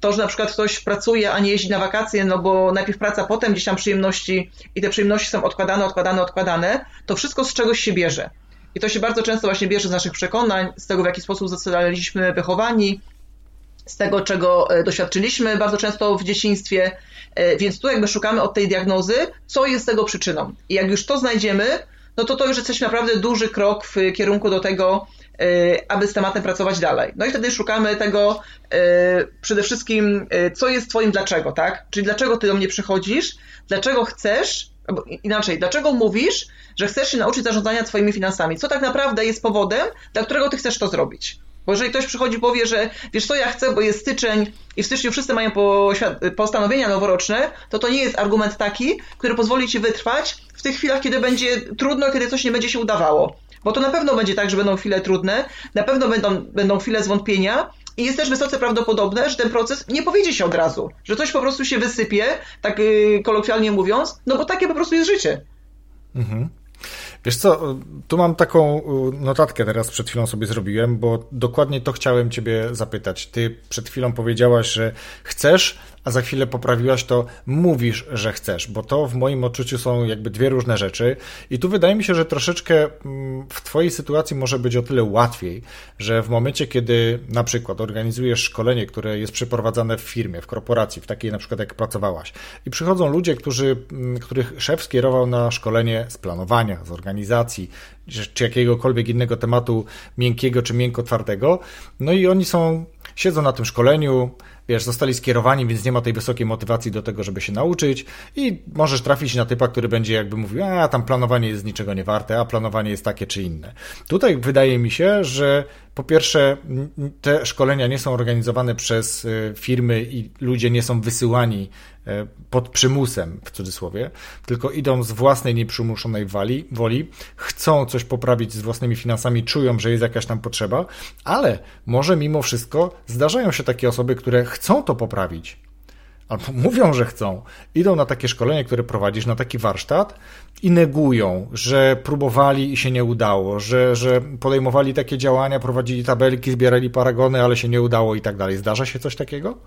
to, że na przykład ktoś pracuje, a nie jeździ na wakacje, no bo najpierw praca, potem gdzieś tam przyjemności i te przyjemności są odkładane, odkładane, odkładane, to wszystko z czegoś się bierze. I to się bardzo często właśnie bierze z naszych przekonań, z tego, w jaki sposób zostaliśmy wychowani, z tego, czego e, doświadczyliśmy bardzo często w dzieciństwie. E, więc tu jakby szukamy od tej diagnozy, co jest tego przyczyną. I jak już to znajdziemy, no to to już jesteśmy naprawdę duży krok w kierunku do tego, aby z tematem pracować dalej. No i wtedy szukamy tego y, przede wszystkim, y, co jest Twoim dlaczego, tak? Czyli dlaczego Ty do mnie przychodzisz, dlaczego chcesz, inaczej, dlaczego mówisz, że chcesz się nauczyć zarządzania Twoimi finansami? Co tak naprawdę jest powodem, dla którego Ty chcesz to zrobić? Bo jeżeli ktoś przychodzi i powie, że wiesz co, ja chcę, bo jest styczeń i w styczniu wszyscy mają postanowienia noworoczne, to to nie jest argument taki, który pozwoli Ci wytrwać w tych chwilach, kiedy będzie trudno, kiedy coś nie będzie się udawało. Bo to na pewno będzie tak, że będą chwile trudne, na pewno będą, będą chwile zwątpienia, i jest też wysoce prawdopodobne, że ten proces nie powiedzie się od razu, że coś po prostu się wysypie, tak yy, kolokwialnie mówiąc, no bo takie po prostu jest życie. Mhm. Wiesz co, tu mam taką notatkę teraz przed chwilą sobie zrobiłem, bo dokładnie to chciałem ciebie zapytać. Ty przed chwilą powiedziałaś, że chcesz, a za chwilę poprawiłaś to, mówisz, że chcesz, bo to w moim odczuciu są jakby dwie różne rzeczy. I tu wydaje mi się, że troszeczkę mm, w Twojej sytuacji może być o tyle łatwiej, że w momencie, kiedy na przykład organizujesz szkolenie, które jest przeprowadzane w firmie, w korporacji, w takiej na przykład jak pracowałaś, i przychodzą ludzie, którzy, mm, których szef skierował na szkolenie z planowania, z organizacji, czy jakiegokolwiek innego tematu miękkiego czy miękko twardego, no i oni są, siedzą na tym szkoleniu, wiesz, zostali skierowani, więc nie ma tej wysokiej motywacji do tego, żeby się nauczyć i możesz trafić na typa, który będzie jakby mówił, a tam planowanie jest niczego nie warte, a planowanie jest takie czy inne. Tutaj wydaje mi się, że po pierwsze te szkolenia nie są organizowane przez y, firmy i ludzie nie są wysyłani pod przymusem, w cudzysłowie, tylko idą z własnej nieprzymuszonej woli, woli, chcą coś poprawić z własnymi finansami, czują, że jest jakaś tam potrzeba, ale może mimo wszystko zdarzają się takie osoby, które chcą to poprawić, albo <laughs> mówią, że chcą, idą na takie szkolenie, które prowadzisz, na taki warsztat i negują, że próbowali i się nie udało, że, że podejmowali takie działania, prowadzili tabelki, zbierali paragony, ale się nie udało i tak dalej. Zdarza się coś takiego?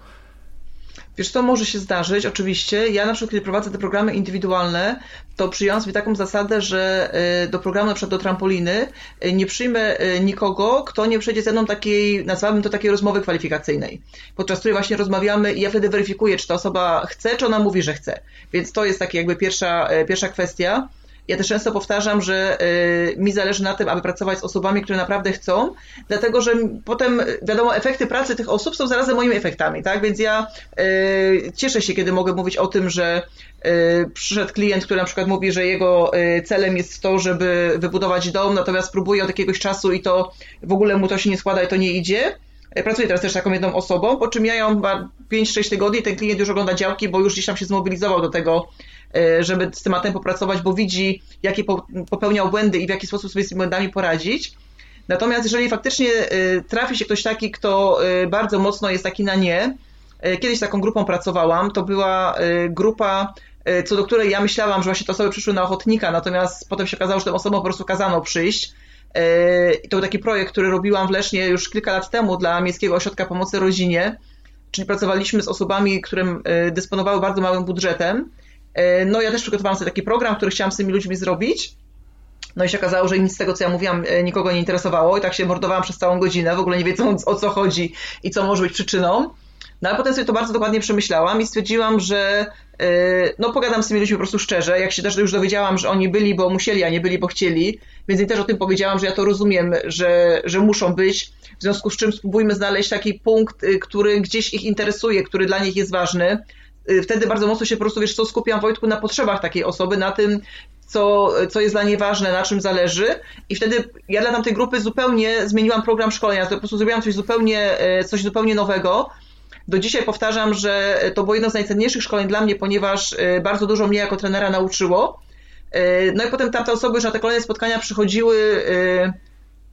Wiesz, to może się zdarzyć, oczywiście. Ja na przykład, kiedy prowadzę te programy indywidualne, to przyjąłem sobie taką zasadę, że y, do programu, na przykład do trampoliny, y, nie przyjmę y, nikogo, kto nie przejdzie ze mną takiej, nazwałbym to takiej rozmowy kwalifikacyjnej, podczas której właśnie rozmawiamy i ja wtedy weryfikuję, czy ta osoba chce, czy ona mówi, że chce. Więc to jest taka jakby pierwsza, pierwsza kwestia. Ja też często powtarzam, że y, mi zależy na tym, aby pracować z osobami, które naprawdę chcą, dlatego że potem, wiadomo, efekty pracy tych osób są zarazem moimi efektami, tak? Więc ja y, cieszę się, kiedy mogę mówić o tym, że y, przyszedł klient, który na przykład mówi, że jego celem jest to, żeby wybudować dom, natomiast próbuje od jakiegoś czasu i to w ogóle mu to się nie składa i to nie idzie. Pracuję teraz też taką jedną osobą, po czym mijają chyba 5-6 tygodni, ten klient już ogląda działki, bo już gdzieś tam się zmobilizował do tego, żeby z tematem popracować, bo widzi, jakie popełniał błędy i w jaki sposób sobie z tymi błędami poradzić. Natomiast jeżeli faktycznie e, trafi się ktoś taki, kto e, bardzo mocno jest taki na nie, kiedyś taką grupą pracowałam, to była grupa, co do której ja myślałam, że właśnie te osoby przyszły na ochotnika, natomiast potem się okazało, że tym osobom po prostu kazano przyjść. To był taki projekt, który robiłam w Lesznie już kilka lat temu dla Miejskiego Ośrodka Pomocy Rodzinie, czyli pracowaliśmy z osobami, które dysponowały bardzo małym budżetem E, no ja też przygotowałam sobie taki program, który chciałam z tymi ludźmi zrobić. No i się okazało, że nic z tego, co ja mówiłam, e, nikogo nie interesowało i tak się mordowałam przez całą godzinę, w ogóle nie wiedząc o co chodzi i co może być przyczyną. No ale potem sobie to bardzo dokładnie przemyślałam i stwierdziłam, że e, no pogadam z tymi ludźmi po prostu szczerze. Jak się też już dowiedziałam, że oni byli, bo musieli, a nie byli, bo chcieli, więc im też o tym powiedziałam, że ja to rozumiem, że, że muszą być. W związku z czym spróbujmy znaleźć taki punkt, który gdzieś ich interesuje, który dla nich jest ważny Y, wtedy bardzo mocno się po prostu, wiesz co, skupiam Wojtku na potrzebach takiej osoby, na tym, co, co jest dla niej ważne, na czym zależy i wtedy ja dla tamtej grupy zupełnie zmieniłam program szkolenia, po prostu zrobiłam coś zupełnie, e, coś zupełnie nowego. Do dzisiaj powtarzam, że to było jedno z najcenniejszych szkoleń dla mnie, ponieważ e, bardzo dużo mnie jako trenera nauczyło. E, no i potem tamte osoby już na te kolejne spotkania przychodziły,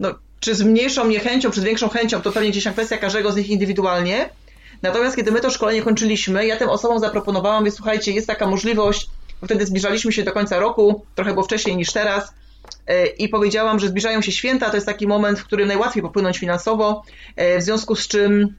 no, czy z mniejszą niechęcią, czy z większą chęcią, to pewnie gdzieś tam kwestia każdego z nich indywidualnie, Natomiast kiedy my to szkolenie kończyliśmy, ja tym osobom zaproponowałam, że słuchajcie, jest taka możliwość, bo wtedy zbliżaliśmy się do końca roku, trochę było wcześniej niż teraz, e, i powiedziałam, że zbliżają się święta, to jest taki moment, w którym najłatwiej popłynąć finansowo, e, w związku z czym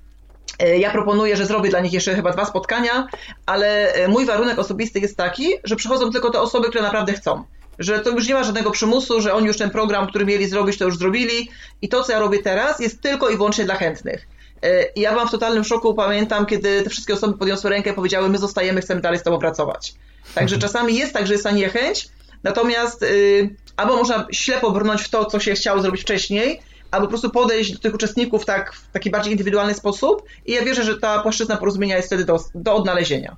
e, ja proponuję, że zrobię dla nich jeszcze chyba dwa spotkania, ale mój warunek osobisty jest taki, że przychodzą tylko te osoby, które naprawdę chcą. Że to już nie ma żadnego przymusu, że oni już ten program, który mieli zrobić, to już zrobili i to, co ja robię teraz, jest tylko i wyłącznie dla chętnych. E, ja byłam w totalnym szoku, pamiętam, kiedy te wszystkie osoby podniosły rękę i powiedziały, my zostajemy, chcemy dalej z tobą pracować. Także <laughs> czasami jest tak, że jest ta niechęć, natomiast y, albo można ślepo brnąć w to, co się chciało zrobić wcześniej, albo po prostu podejść do tych uczestników tak, w taki bardziej indywidualny sposób i ja wierzę, że ta płaszczyzna porozumienia jest wtedy do, do odnalezienia.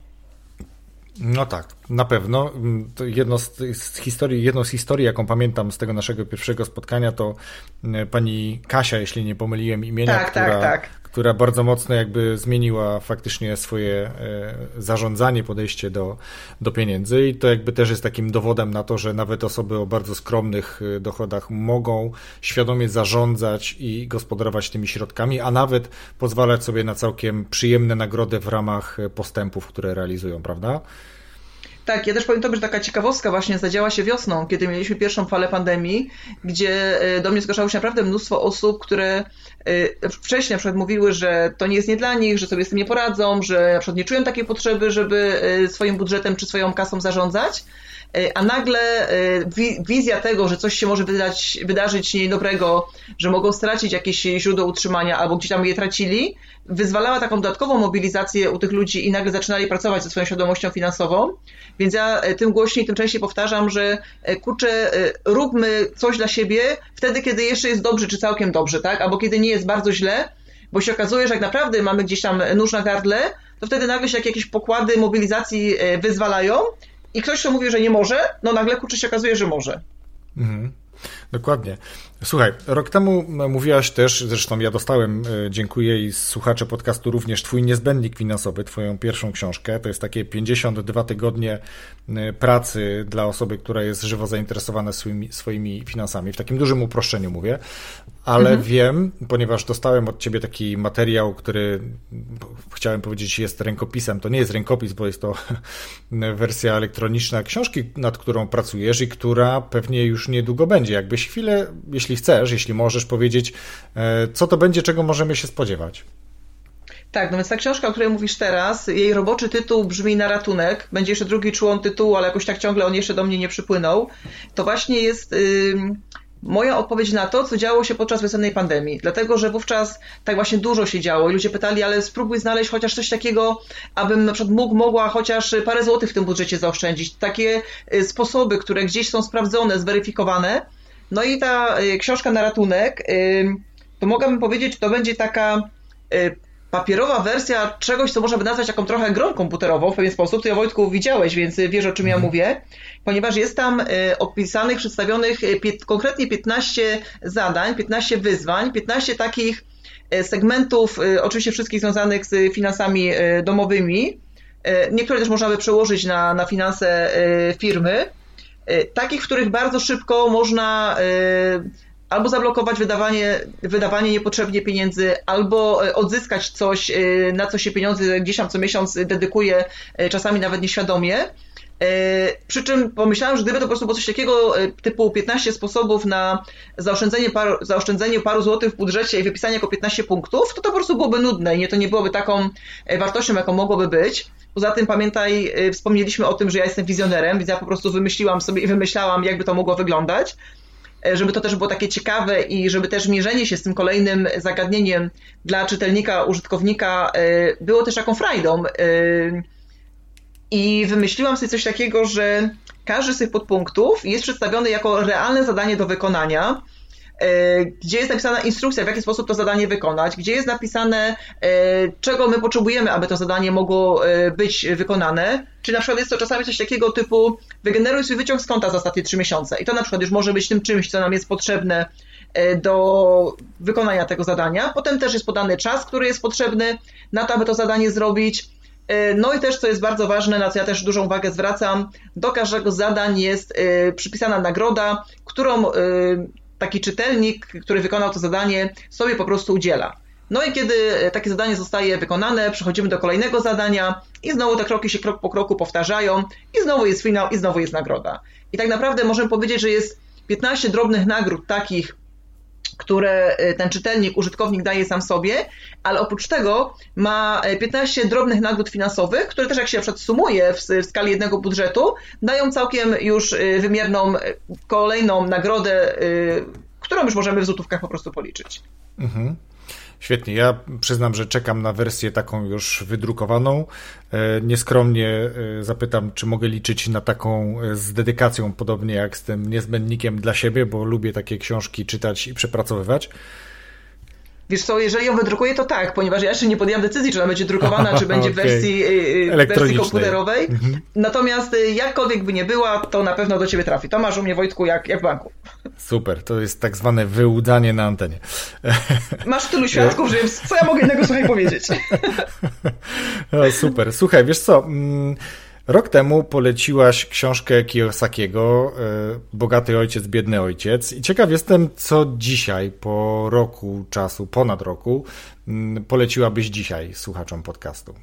No tak, na pewno. To jedno z, z, historii, jedną z historii, jaką pamiętam z tego naszego pierwszego spotkania, to e, pani Kasia, jeśli nie pomyliłem imienia, tak, tak która, tak, tak która bardzo mocno jakby zmieniła faktycznie swoje e, zarządzanie, podejście do, do pieniędzy i to jakby też jest takim dowodem na to, że nawet osoby o bardzo skromnych e, dochodach mogą świadomie zarządzać i gospodarować tymi środkami, a nawet pozwalać sobie na całkiem przyjemne nagrody w ramach postępów, które realizują, prawda? Tak, ja też pamiętam, że taka ciekawostka właśnie zadziała się wiosną, kiedy mieliśmy pierwszą falę pandemii, gdzie e, do mnie zgłaszało się naprawdę mnóstwo osób, które e, wcześniej na przykład mówiły, że to nie jest nie dla nich, że sobie z tym nie poradzą, że na przykład nie czują takiej potrzeby, żeby e, swoim budżetem czy swoją kasą zarządzać. E, a nagle e, wizja tego, że coś się może wydać, wydarzyć niedobrego, że mogą stracić jakieś źródło utrzymania albo gdzieś tam je tracili, wyzwalała taką dodatkową mobilizację u tych ludzi i nagle zaczynali pracować ze swoją świadomością finansową. Więc ja e, tym głośniej, tym częściej powtarzam, że kurczę, róbmy coś dla siebie wtedy, kiedy jeszcze jest dobrze czy całkiem dobrze, tak? Albo kiedy nie jest bardzo źle, bo się okazuje, że jak naprawdę mamy gdzieś tam nóż na gardle, to wtedy nagle się jakieś pokłady mobilizacji wyzwalają i ktoś, kto mówi, że nie może, no nagle kurczę się okazuje, że może. Mhm. Dokładnie. Słuchaj, rok temu mówiłaś też, zresztą ja dostałem, e, dziękuję i słuchacze podcastu również, Twój niezbędnik finansowy, Twoją pierwszą książkę. To jest takie 52 tygodnie pracy dla osoby, która jest żywo zainteresowana swoimi, swoimi finansami. W takim dużym uproszczeniu mówię, ale mhm. wiem, ponieważ dostałem od Ciebie taki materiał, który chciałem powiedzieć jest rękopisem. To nie jest rękopis, bo jest to <laughs> wersja elektroniczna książki, nad którą pracujesz i która pewnie już niedługo będzie. Jakbyś chwilę, jeśli chcesz, jeśli możesz powiedzieć, e, co to będzie, czego możemy się spodziewać. Tak, no więc ta książka, o której mówisz teraz, jej roboczy tytuł brzmi Na ratunek. Będzie jeszcze drugi człon tytułu, ale jakoś tak ciągle on jeszcze do mnie nie przypłynął. To właśnie jest yy, moja odpowiedź na to, co działo się podczas wiosennej pandemii. Dlatego, że wówczas tak właśnie dużo się działo i ludzie pytali, ale spróbuj znaleźć chociaż coś takiego, abym na przykład mógł, mogła chociaż parę złotych w tym budżecie zaoszczędzić. Takie y, sposoby, które gdzieś są sprawdzone, zweryfikowane no i ta y, książka na ratunek, y, to mogłabym powiedzieć, to będzie taka y, papierowa wersja czegoś, co można by nazwać taką trochę grą komputerową w pewien sposób. Ty, ja Wojtku, widziałeś, więc wiesz, o czym ja mhm. mówię. Ponieważ jest tam opisanych, przedstawionych konkretnie 15 zadań, 15 wyzwań, 15 takich segmentów, oczywiście wszystkich związanych z finansami domowymi. Niektóre też można by przełożyć na, na finanse firmy. E, takich, w których bardzo szybko można e, albo zablokować wydawanie, wydawanie niepotrzebnie pieniędzy, albo e, odzyskać coś, na co się pieniądze gdzieś tam co miesiąc dedykuje, czasami nawet nieświadomie. Przy czym pomyślałem, że gdyby to po prostu było coś takiego typu 15 sposobów na zaoszczędzenie paru, zaoszczędzenie paru złotych w budżecie i wypisanie jako 15 punktów, to to po prostu byłoby nudne i nie, to nie byłoby taką wartością, jaką mogłoby być. Poza tym pamiętaj, y, wspomnieliśmy o tym, że ja jestem wizjonerem, więc ja po prostu wymyśliłam sobie i wymyślałam, jakby to mogło wyglądać, e, żeby to też było takie ciekawe i żeby też mierzenie się z tym kolejnym zagadnieniem dla czytelnika, użytkownika e, było też taką frajdą. E, I wymyśliłam sobie coś takiego, że każdy z tych podpunktów jest przedstawiony jako realne zadanie do wykonania gdzie jest napisana instrukcja, w jaki sposób to zadanie wykonać, gdzie jest napisane, e, czego my potrzebujemy, aby to zadanie mogło e, być wykonane. Czy na przykład jest to czasami coś takiego typu wygeneruj swój wyciąg z konta za ostatnie trzy miesiące. I to na przykład już może być tym czymś, co nam jest potrzebne do wykonania tego zadania. Potem też jest podany czas, który jest potrzebny na to, aby to zadanie zrobić. No i też, co jest bardzo ważne, na co ja też dużą uwagę zwracam, do każdego zadań jest przypisana nagroda, którą taki czytelnik, który wykonał to zadanie, sobie po prostu udziela. No i kiedy takie zadanie zostaje wykonane, przechodzimy do kolejnego zadania i znowu te kroki się krok po kroku powtarzają i znowu jest finał i znowu jest nagroda. I tak naprawdę możemy powiedzieć, że jest 15 drobnych nagród takich, które e, ten czytelnik, użytkownik daje sam sobie, ale oprócz tego ma 15 e, drobnych nagród finansowych, które też jak się przedsumuje w, w skali jednego budżetu, dają całkiem już e, wymierną kolejną nagrodę, którą już możemy w złotówkach po prostu policzyć. Mhm. Świetnie. Ja przyznam, że czekam na wersję taką już wydrukowaną. E, nieskromnie e, zapytam, czy mogę liczyć na taką e, z dedykacją, podobnie jak z tym niezbędnikiem dla siebie, bo lubię takie książki czytać i przepracowywać. Wiesz co, jeżeli ją wydrukuję, to tak, ponieważ ja jeszcze nie podjęłam decyzji, czy ona będzie drukowana, czy będzie okay. w <laughs> wersji, y, y, wersji komputerowej. Mhm. Natomiast y, jakkolwiek by nie była, to na pewno do ciebie trafi. To masz u mnie, Wojtku, jak, jak w banku. Super, to jest tak zwane wyłudanie na antenie. <laughs> Masz tylu świadków, że co ja mogę innego słuchaj powiedzieć? <laughs> No, super. Słuchaj, wiesz co... Mm, Rok temu poleciłaś książkę Kiyosakiego e, Bogaty ojciec, biedny ojciec i ciekaw jestem, co dzisiaj, po roku czasu, ponad roku, mm, poleciłabyś dzisiaj słuchaczom podcastu.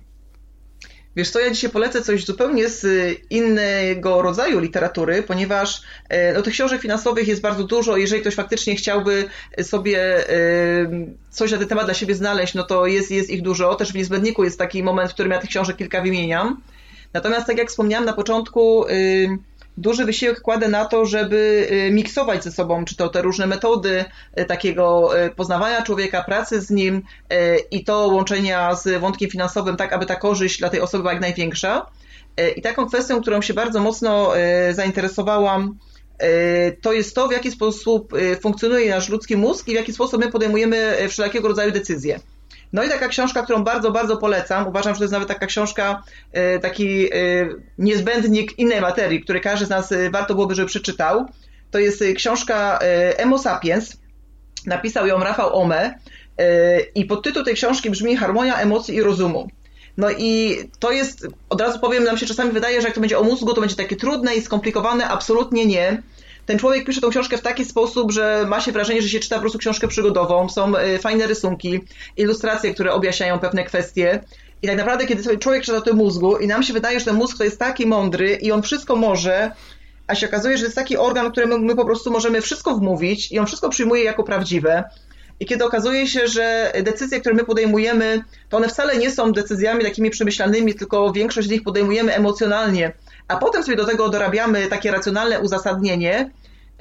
Wiesz co, ja dzisiaj polecę coś zupełnie z innego rodzaju literatury, ponieważ e, no, tych książek finansowych jest bardzo dużo. Jeżeli ktoś faktycznie chciałby sobie e, coś na ten temat dla siebie znaleźć, no to jest, jest ich dużo. Też w niezbędniku jest taki moment, w którym ja tych książek kilka wymieniam. Natomiast, tak jak wspomniałam na początku, duży wysiłek kładę na to, żeby y, miksować ze sobą, czy to te różne metody y, takiego y, poznawania człowieka, pracy z nim i to łączenia z wątkiem finansowym, tak aby ta korzyść dla tej osoby była jak największa. I taką kwestią, którą się bardzo mocno zainteresowałam, to jest to, w jaki sposób funkcjonuje nasz ludzki mózg i w jaki sposób my podejmujemy wszelkiego rodzaju decyzje. No i taka książka, którą bardzo, bardzo polecam. Uważam, że to jest nawet taka książka, e, taki e, niezbędnik innej materii, który każdy z nas e, warto byłoby, żeby przeczytał. To jest książka Emo Sapiens. Napisał ją Rafał Ome i podtytuł tej książki brzmi Harmonia emocji i rozumu. No i to jest, od razu powiem, nam się czasami wydaje, że jak to będzie o mózgu, to będzie takie trudne i skomplikowane. Absolutnie nie. Ten człowiek pisze tą książkę w taki sposób, że ma się wrażenie, że się czyta po prostu książkę przygodową. Są fajne rysunki, ilustracje, które objaśniają pewne kwestie. I tak naprawdę, kiedy sobie człowiek czyta o tym mózgu i nam się wydaje, że ten mózg to jest taki mądry i on wszystko może, a się okazuje, że to jest taki organ, któremu my po prostu możemy wszystko wmówić i on wszystko przyjmuje jako prawdziwe. I kiedy okazuje się, że decyzje, które my podejmujemy, to one wcale nie są decyzjami takimi przemyślanymi, tylko większość z nich podejmujemy emocjonalnie, a potem sobie do tego dorabiamy takie racjonalne uzasadnienie.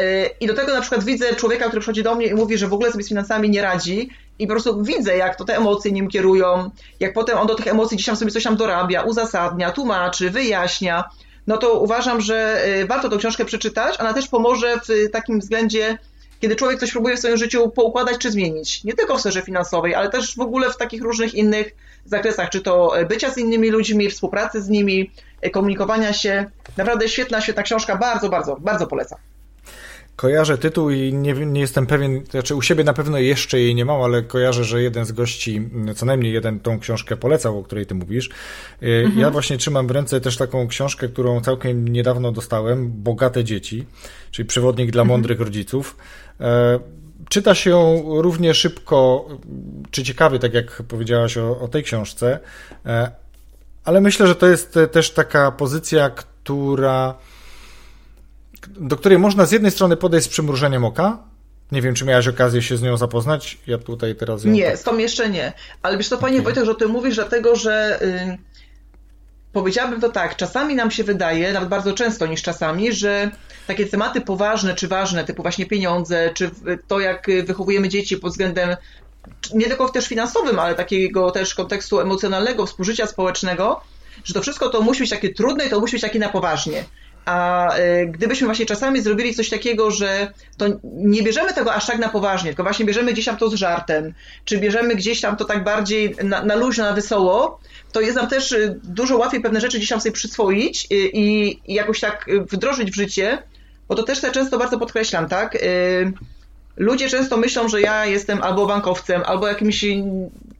Y, I do tego na przykład widzę człowieka, który przychodzi do mnie i mówi, że w ogóle sobie z finansami nie radzi, i po prostu widzę, jak to te emocje nim kierują, jak potem on do tych emocji gdzieś tam sobie coś tam dorabia, uzasadnia, tłumaczy, wyjaśnia. No to uważam, że y, warto tą książkę przeczytać. Ona też pomoże w takim względzie kiedy człowiek coś próbuje w swoim życiu poukładać czy zmienić. Nie tylko w sferze finansowej, ale też w ogóle w takich różnych innych zakresach, czy to bycia z innymi ludźmi, współpracy z nimi, komunikowania się. Naprawdę świetna, świetna książka, bardzo, bardzo, bardzo polecam. Kojarzę tytuł i nie, nie, jestem pewien, znaczy u siebie na pewno jeszcze jej nie mam, ale kojarzę, że jeden z gości, co najmniej jeden tą książkę polecał, o której ty mówisz. Y, mhm. Ja właśnie trzymam w ręce też taką książkę, którą całkiem niedawno dostałem, Bogate dzieci, czyli przewodnik dla mhm. mądrych rodziców. E, czyta się ją równie szybko, czy ciekawie, tak jak powiedziałaś o, o tej książce, e, ale myślę, że to jest też taka pozycja, która do której można z jednej strony podejść z przymrużeniem oka. Nie wiem, czy miałaś okazję się z nią zapoznać. Ja tutaj teraz. Nie, tak... z tą jeszcze nie. Ale wiesz to, panie okay. Wojtek, że o tym mówisz, dlatego że. Yy, powiedziałabym to tak, czasami nam się wydaje, nawet bardzo często niż czasami, że takie tematy poważne czy ważne, typu właśnie pieniądze, czy to, jak wychowujemy dzieci pod względem nie tylko też finansowym, ale takiego też kontekstu emocjonalnego, współżycia społecznego, że to wszystko to musi być takie trudne i to musi być takie na poważnie. A e, gdybyśmy właśnie czasami zrobili coś takiego, że to nie bierzemy tego aż tak na poważnie, tylko właśnie bierzemy gdzieś tam to z żartem, czy bierzemy gdzieś tam to tak bardziej na, na luźno, na wesoło, to jest nam też e, dużo łatwiej pewne rzeczy gdzieś tam sobie przyswoić e, i, i jakoś tak wdrożyć w życie, bo to też często bardzo podkreślam, tak? Ludzie często myślą, że ja jestem albo bankowcem, albo jakimś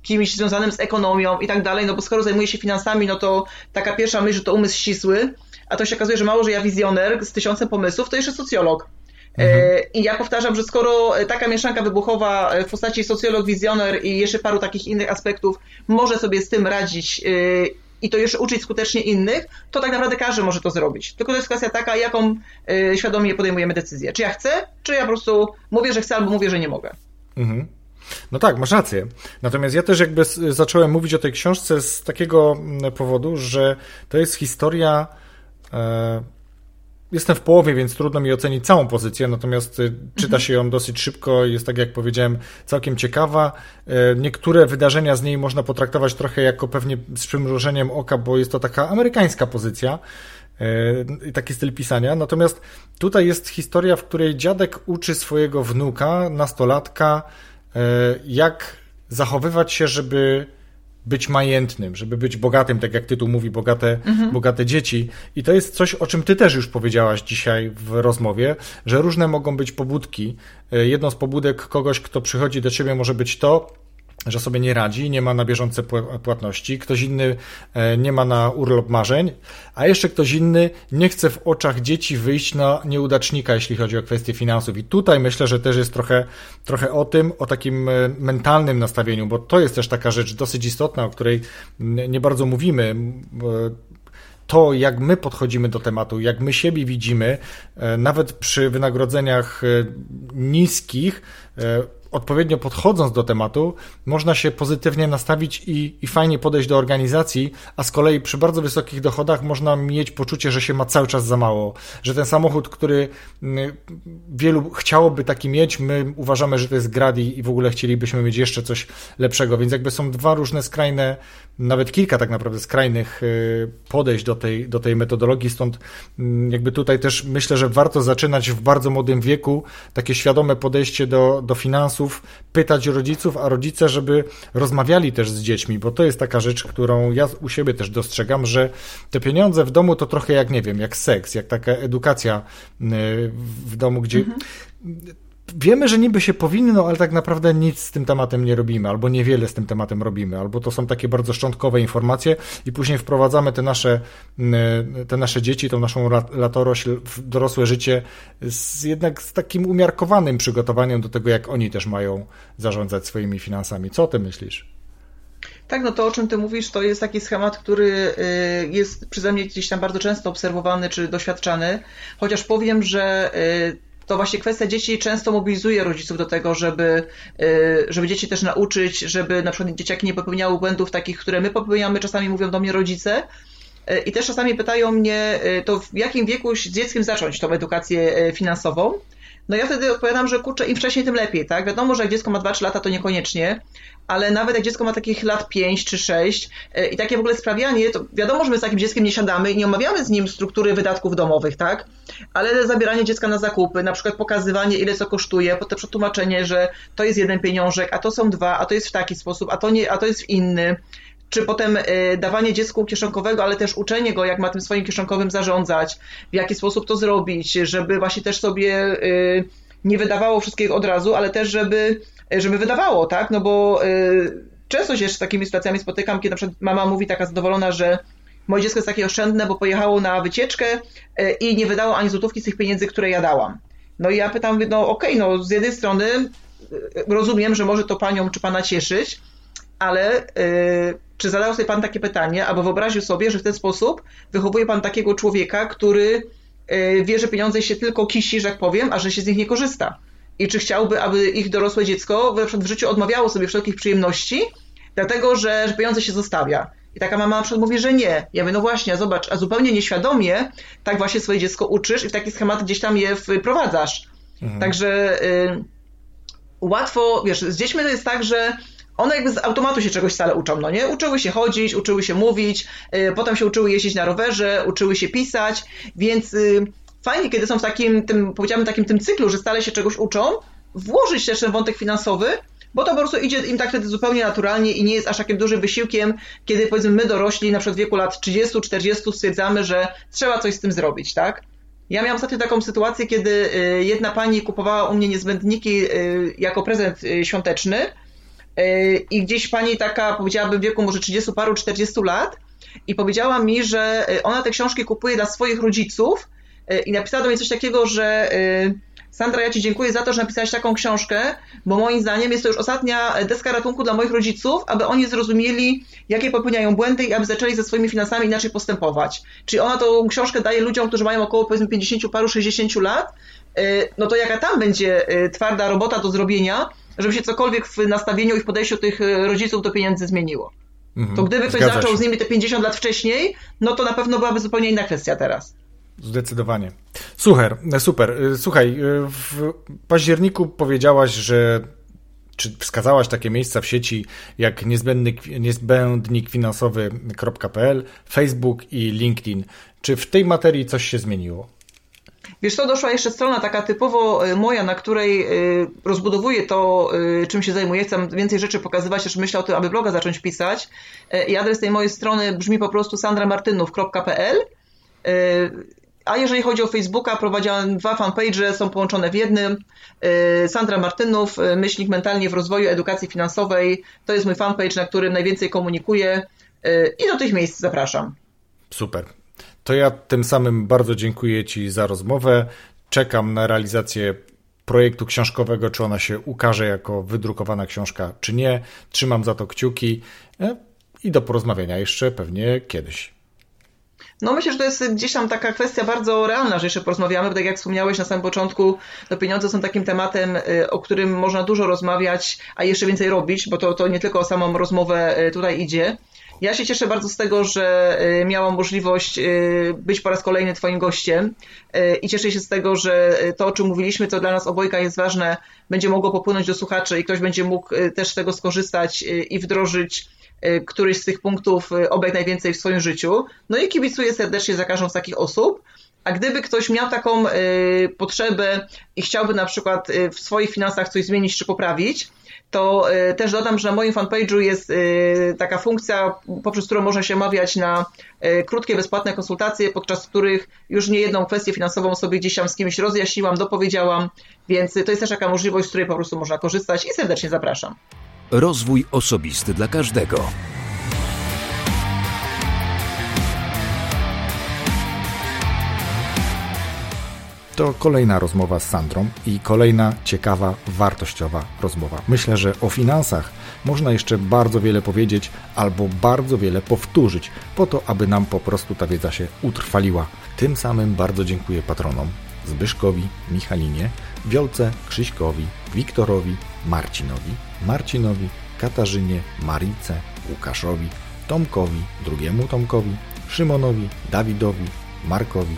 kimś związanym z ekonomią i tak dalej, no bo skoro zajmuję się finansami, no to taka pierwsza myśl, że to umysł ścisły, a to się okazuje, że mało, że ja wizjoner z tysiącem pomysłów, to jeszcze socjolog. Mhm. E, I ja powtarzam, że skoro taka mieszanka wybuchowa w postaci socjolog, wizjoner i jeszcze paru takich innych aspektów może sobie z tym radzić e, i to jeszcze uczyć skutecznie innych, to tak naprawdę każdy może to zrobić. Tylko to jest kwestia taka, jaką e, świadomie podejmujemy decyzję. Czy ja chcę, czy ja po prostu mówię, że chcę, albo mówię, że nie mogę. Mhm. No tak, masz rację. Natomiast ja też jakby zacząłem mówić o tej książce z takiego powodu, że to jest historia E, jestem w połowie, więc trudno mi ocenić całą pozycję, natomiast y, czyta mhm. się ją dosyć szybko, jest tak jak powiedziałem, całkiem ciekawa. E, niektóre wydarzenia z niej można potraktować trochę jako pewnie z przymrużeniem oka, bo jest to taka amerykańska pozycja e, i taki styl pisania. Natomiast tutaj jest historia, w której dziadek uczy swojego wnuka, nastolatka, jak zachowywać się, żeby być majętnym, żeby być bogatym, tak jak tytuł mówi, bogate, mhm. bogate dzieci. I to jest coś, o czym ty też już powiedziałaś dzisiaj w rozmowie, że różne mogą być pobudki. E, jedną z pobudek kogoś, kto przychodzi do ciebie, może być to, że sobie nie radzi, nie ma na bieżące płatności, ktoś inny e, nie ma na urlop marzeń, a jeszcze ktoś inny nie chce w oczach dzieci wyjść na nieudacznika, jeśli chodzi o kwestie finansów. I tutaj myślę, że też jest trochę, trochę o tym, o takim e, mentalnym nastawieniu, bo to jest też taka rzecz dosyć istotna, o której nie bardzo mówimy to, jak my podchodzimy do tematu, jak my siebie widzimy, e, nawet przy wynagrodzeniach niskich, odpowiednio podchodząc do tematu, można się pozytywnie nastawić i, i fajnie podejść do organizacji, a z kolei przy bardzo wysokich dochodach można mieć poczucie, że się ma cały czas za mało, że ten samochód, który mm, wielu chciałoby taki mieć, my uważamy, że to jest gradi i w ogóle chcielibyśmy mieć jeszcze coś lepszego, więc jakby są dwa różne skrajne, nawet kilka tak naprawdę skrajnych y, podejść do tej, do tej metodologii, stąd mm, jakby tutaj też myślę, że warto zaczynać w bardzo młodym wieku takie świadome podejście do, do finansów, pytać rodziców, a rodzice, żeby rozmawiali też z dziećmi, bo to jest taka rzecz, którą ja u siebie też dostrzegam, że te pieniądze w domu to trochę jak, nie wiem, jak seks, jak taka edukacja y, w domu, gdzie. Mhm wiemy, że niby się powinno, ale tak naprawdę nic z tym tematem nie robimy, albo niewiele z tym tematem robimy, albo to są takie bardzo szczątkowe informacje i później wprowadzamy te nasze, te nasze dzieci, tą naszą latorośl w dorosłe życie z, jednak z takim umiarkowanym przygotowaniem do tego, jak oni też mają zarządzać swoimi finansami. Co ty myślisz? Tak, no to o czym ty mówisz, to jest taki schemat, który y, jest przeze mnie gdzieś tam bardzo często obserwowany czy doświadczany, chociaż powiem, że y, to właśnie kwestia dzieci często mobilizuje rodziców do tego, żeby, y, żeby dzieci też nauczyć, żeby na przykład dzieciaki nie popełniały błędów takich, które my popełniamy, czasami mówią do mnie rodzice. I też czasami pytają mnie, to w jakim wieku z dzieckiem zacząć tą edukację finansową. No ja wtedy odpowiadam, że kurczę, im wcześniej, tym lepiej, tak? Wiadomo, że jak dziecko ma 2-3 lata, to niekoniecznie, ale nawet jak dziecko ma takich lat 5 czy 6 e, i takie w ogóle sprawianie, to wiadomo, że my z takim dzieckiem nie siadamy i nie omawiamy z nim struktury wydatków domowych, tak? Ale zabieranie dziecka na zakupy, na przykład pokazywanie, ile co kosztuje, potem przetłumaczenie, że to jest jeden pieniążek, a to są dwa, a to jest w taki sposób, a to, nie, a to jest w inny czy potem e, dawanie dziecku kieszonkowego, ale też uczenie go, jak ma tym swoim kieszonkowym zarządzać, w jaki sposób to zrobić, żeby właśnie też sobie e, nie wydawało wszystkiego od razu, ale też żeby, żeby wydawało, tak? No bo e, często się z takimi sytuacjami spotykam, kiedy na przykład mama mówi taka zadowolona, że moje dziecko jest takie oszczędne, bo pojechało na wycieczkę i nie wydało ani złotówki z tych pieniędzy, które ja dałam. No i ja pytam, no okej, okay, no z jednej strony rozumiem, że może to panią czy pana cieszyć, ale czy zadał sobie Pan takie pytanie, albo wyobraził sobie, że w ten sposób wychowuje Pan takiego człowieka, który e, wie, że pieniądze się tylko kisi, że tak powiem, a że się z nich nie korzysta? I czy chciałby, aby ich dorosłe dziecko w życiu odmawiało sobie wszelkich przyjemności, dlatego że, pieniądze się zostawia? I taka mama na przykład mówi, że nie. Ja mówię, no właśnie, zobacz, a zupełnie nieświadomie tak właśnie swoje dziecko uczysz i w taki schemat gdzieś tam je wprowadzasz. Mhm. Także y, łatwo, wiesz, z dziećmi to jest tak, że one jakby z automatu się czegoś stale uczą, no nie? Uczyły się chodzić, uczyły się mówić, yy, potem się uczyły jeździć na rowerze, uczyły się pisać, więc yy, fajnie, kiedy są w takim, tym, powiedziałbym, takim tym cyklu, że stale się czegoś uczą, włożyć też ten wątek finansowy, bo to po prostu idzie im tak wtedy zupełnie naturalnie i nie jest aż takim dużym wysiłkiem, kiedy powiedzmy my dorośli, na przykład w wieku lat 30-40 stwierdzamy, że trzeba coś z tym zrobić, tak? Ja miałam ostatnio taką sytuację, kiedy y, jedna pani kupowała u mnie niezbędniki y, jako prezent y, świąteczny, I gdzieś pani taka, powiedziałabym, w wieku może 30 paru, 40 lat, i powiedziała mi, że ona te książki kupuje dla swoich rodziców i napisała do mnie coś takiego, że Sandra, ja Ci dziękuję za to, że napisałaś taką książkę, bo moim zdaniem jest to już ostatnia deska ratunku dla moich rodziców, aby oni zrozumieli, jakie popełniają błędy i aby zaczęli ze swoimi finansami inaczej postępować. Czyli ona tą książkę daje ludziom, którzy mają około powiedzmy 50 paru, 60 lat, no to jaka tam będzie twarda robota do zrobienia, żeby się cokolwiek w nastawieniu i w podejściu tych e, rodziców do pieniędzy zmieniło. Mhm, to gdyby ktoś zaczął się. z nimi te 50 lat wcześniej, no to na pewno byłaby zupełnie inna kwestia teraz. Zdecydowanie. Super, e, super. E, słuchaj, w październiku powiedziałaś, że czy wskazałaś takie miejsca w sieci jak niezbędnik, niezbędnikfinansowy.pl, Facebook i LinkedIn. Czy w tej materii coś się zmieniło? Wiesz co, doszła jeszcze strona taka typowo e, moja, na której e, rozbudowuję to, e, czym się zajmuję. Chcę więcej rzeczy pokazywać, też myślę o tym, aby bloga zacząć pisać. I adres tej mojej strony brzmi po prostu sandramartynów.pl a jeżeli chodzi o Facebooka, prowadziłam dwa fanpage, są połączone w jednym. Sandra Martynów, myślnik mentalnie w rozwoju edukacji finansowej. To jest mój fanpage, na którym najwięcej komunikuję i do tych miejsc zapraszam. Super. To ja tym samym bardzo dziękuję Ci za rozmowę. Czekam na realizację projektu książkowego, czy ona się ukaże jako wydrukowana książka, czy nie. Trzymam za to kciuki i do porozmawiania jeszcze pewnie kiedyś. No myślę, że to jest gdzieś tam taka kwestia bardzo realna, że jeszcze porozmawiamy, bo tak jak wspomniałeś na samym początku, to pieniądze są takim tematem, y, o którym można dużo rozmawiać, a jeszcze więcej robić, bo to, to nie tylko o samą rozmowę y, tutaj idzie. Ja się cieszę bardzo z tego, że y, miałam możliwość być po raz kolejny Twoim gościem i cieszę się z tego, że to, o czym mówiliśmy, co dla nas obojga jest ważne, będzie mogło popłynąć do słuchaczy i ktoś będzie mógł też z tego skorzystać i wdrożyć któryś z tych punktów obek najwięcej w swoim życiu. No i kibicuję serdecznie za każdą z takich osób. A gdyby ktoś miał taką potrzebę i chciałby na przykład w swoich finansach coś zmienić czy poprawić, to też dodam, że na moim fanpage'u jest taka funkcja, poprzez którą można się omawiać na krótkie, bezpłatne konsultacje, podczas których już nie jedną kwestię finansową sobie gdzieś tam z kimś rozjaśniłam, dopowiedziałam, więc to jest też taka możliwość, z której po prostu można korzystać i serdecznie zapraszam. Rozwój osobisty dla każdego. To kolejna rozmowa z Sandrą i kolejna ciekawa, wartościowa rozmowa. Myślę, że o finansach można jeszcze bardzo wiele powiedzieć albo bardzo wiele powtórzyć, po to, aby nam po prostu ta wiedza się utrwaliła. Tym samym bardzo dziękuję patronom Zbyszkowi, Michalinie, Wiolce, Krzyśkowi, Wiktorowi, Marcinowi, Marcinowi, Katarzynie, Marice, Łukaszowi, Tomkowi, drugiemu Tomkowi, Szymonowi, Dawidowi, Markowi,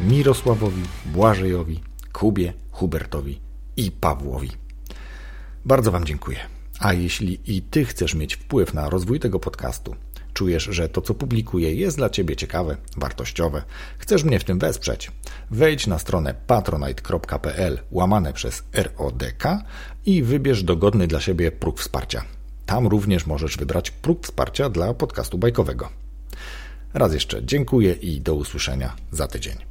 Mirosławowi, Błażejowi, Kubie, Hubertowi i Pawłowi. Bardzo Wam dziękuję. A jeśli i Ty chcesz mieć wpływ na rozwój tego podcastu, czujesz, że to, co publikuję, jest dla Ciebie ciekawe, wartościowe, chcesz mnie w tym wesprzeć, wejdź na stronę patronite.pl łamane przez RODK i wybierz dogodny dla siebie próg wsparcia. Tam również możesz wybrać próg wsparcia dla podcastu bajkowego. Raz jeszcze dziękuję i do usłyszenia za tydzień.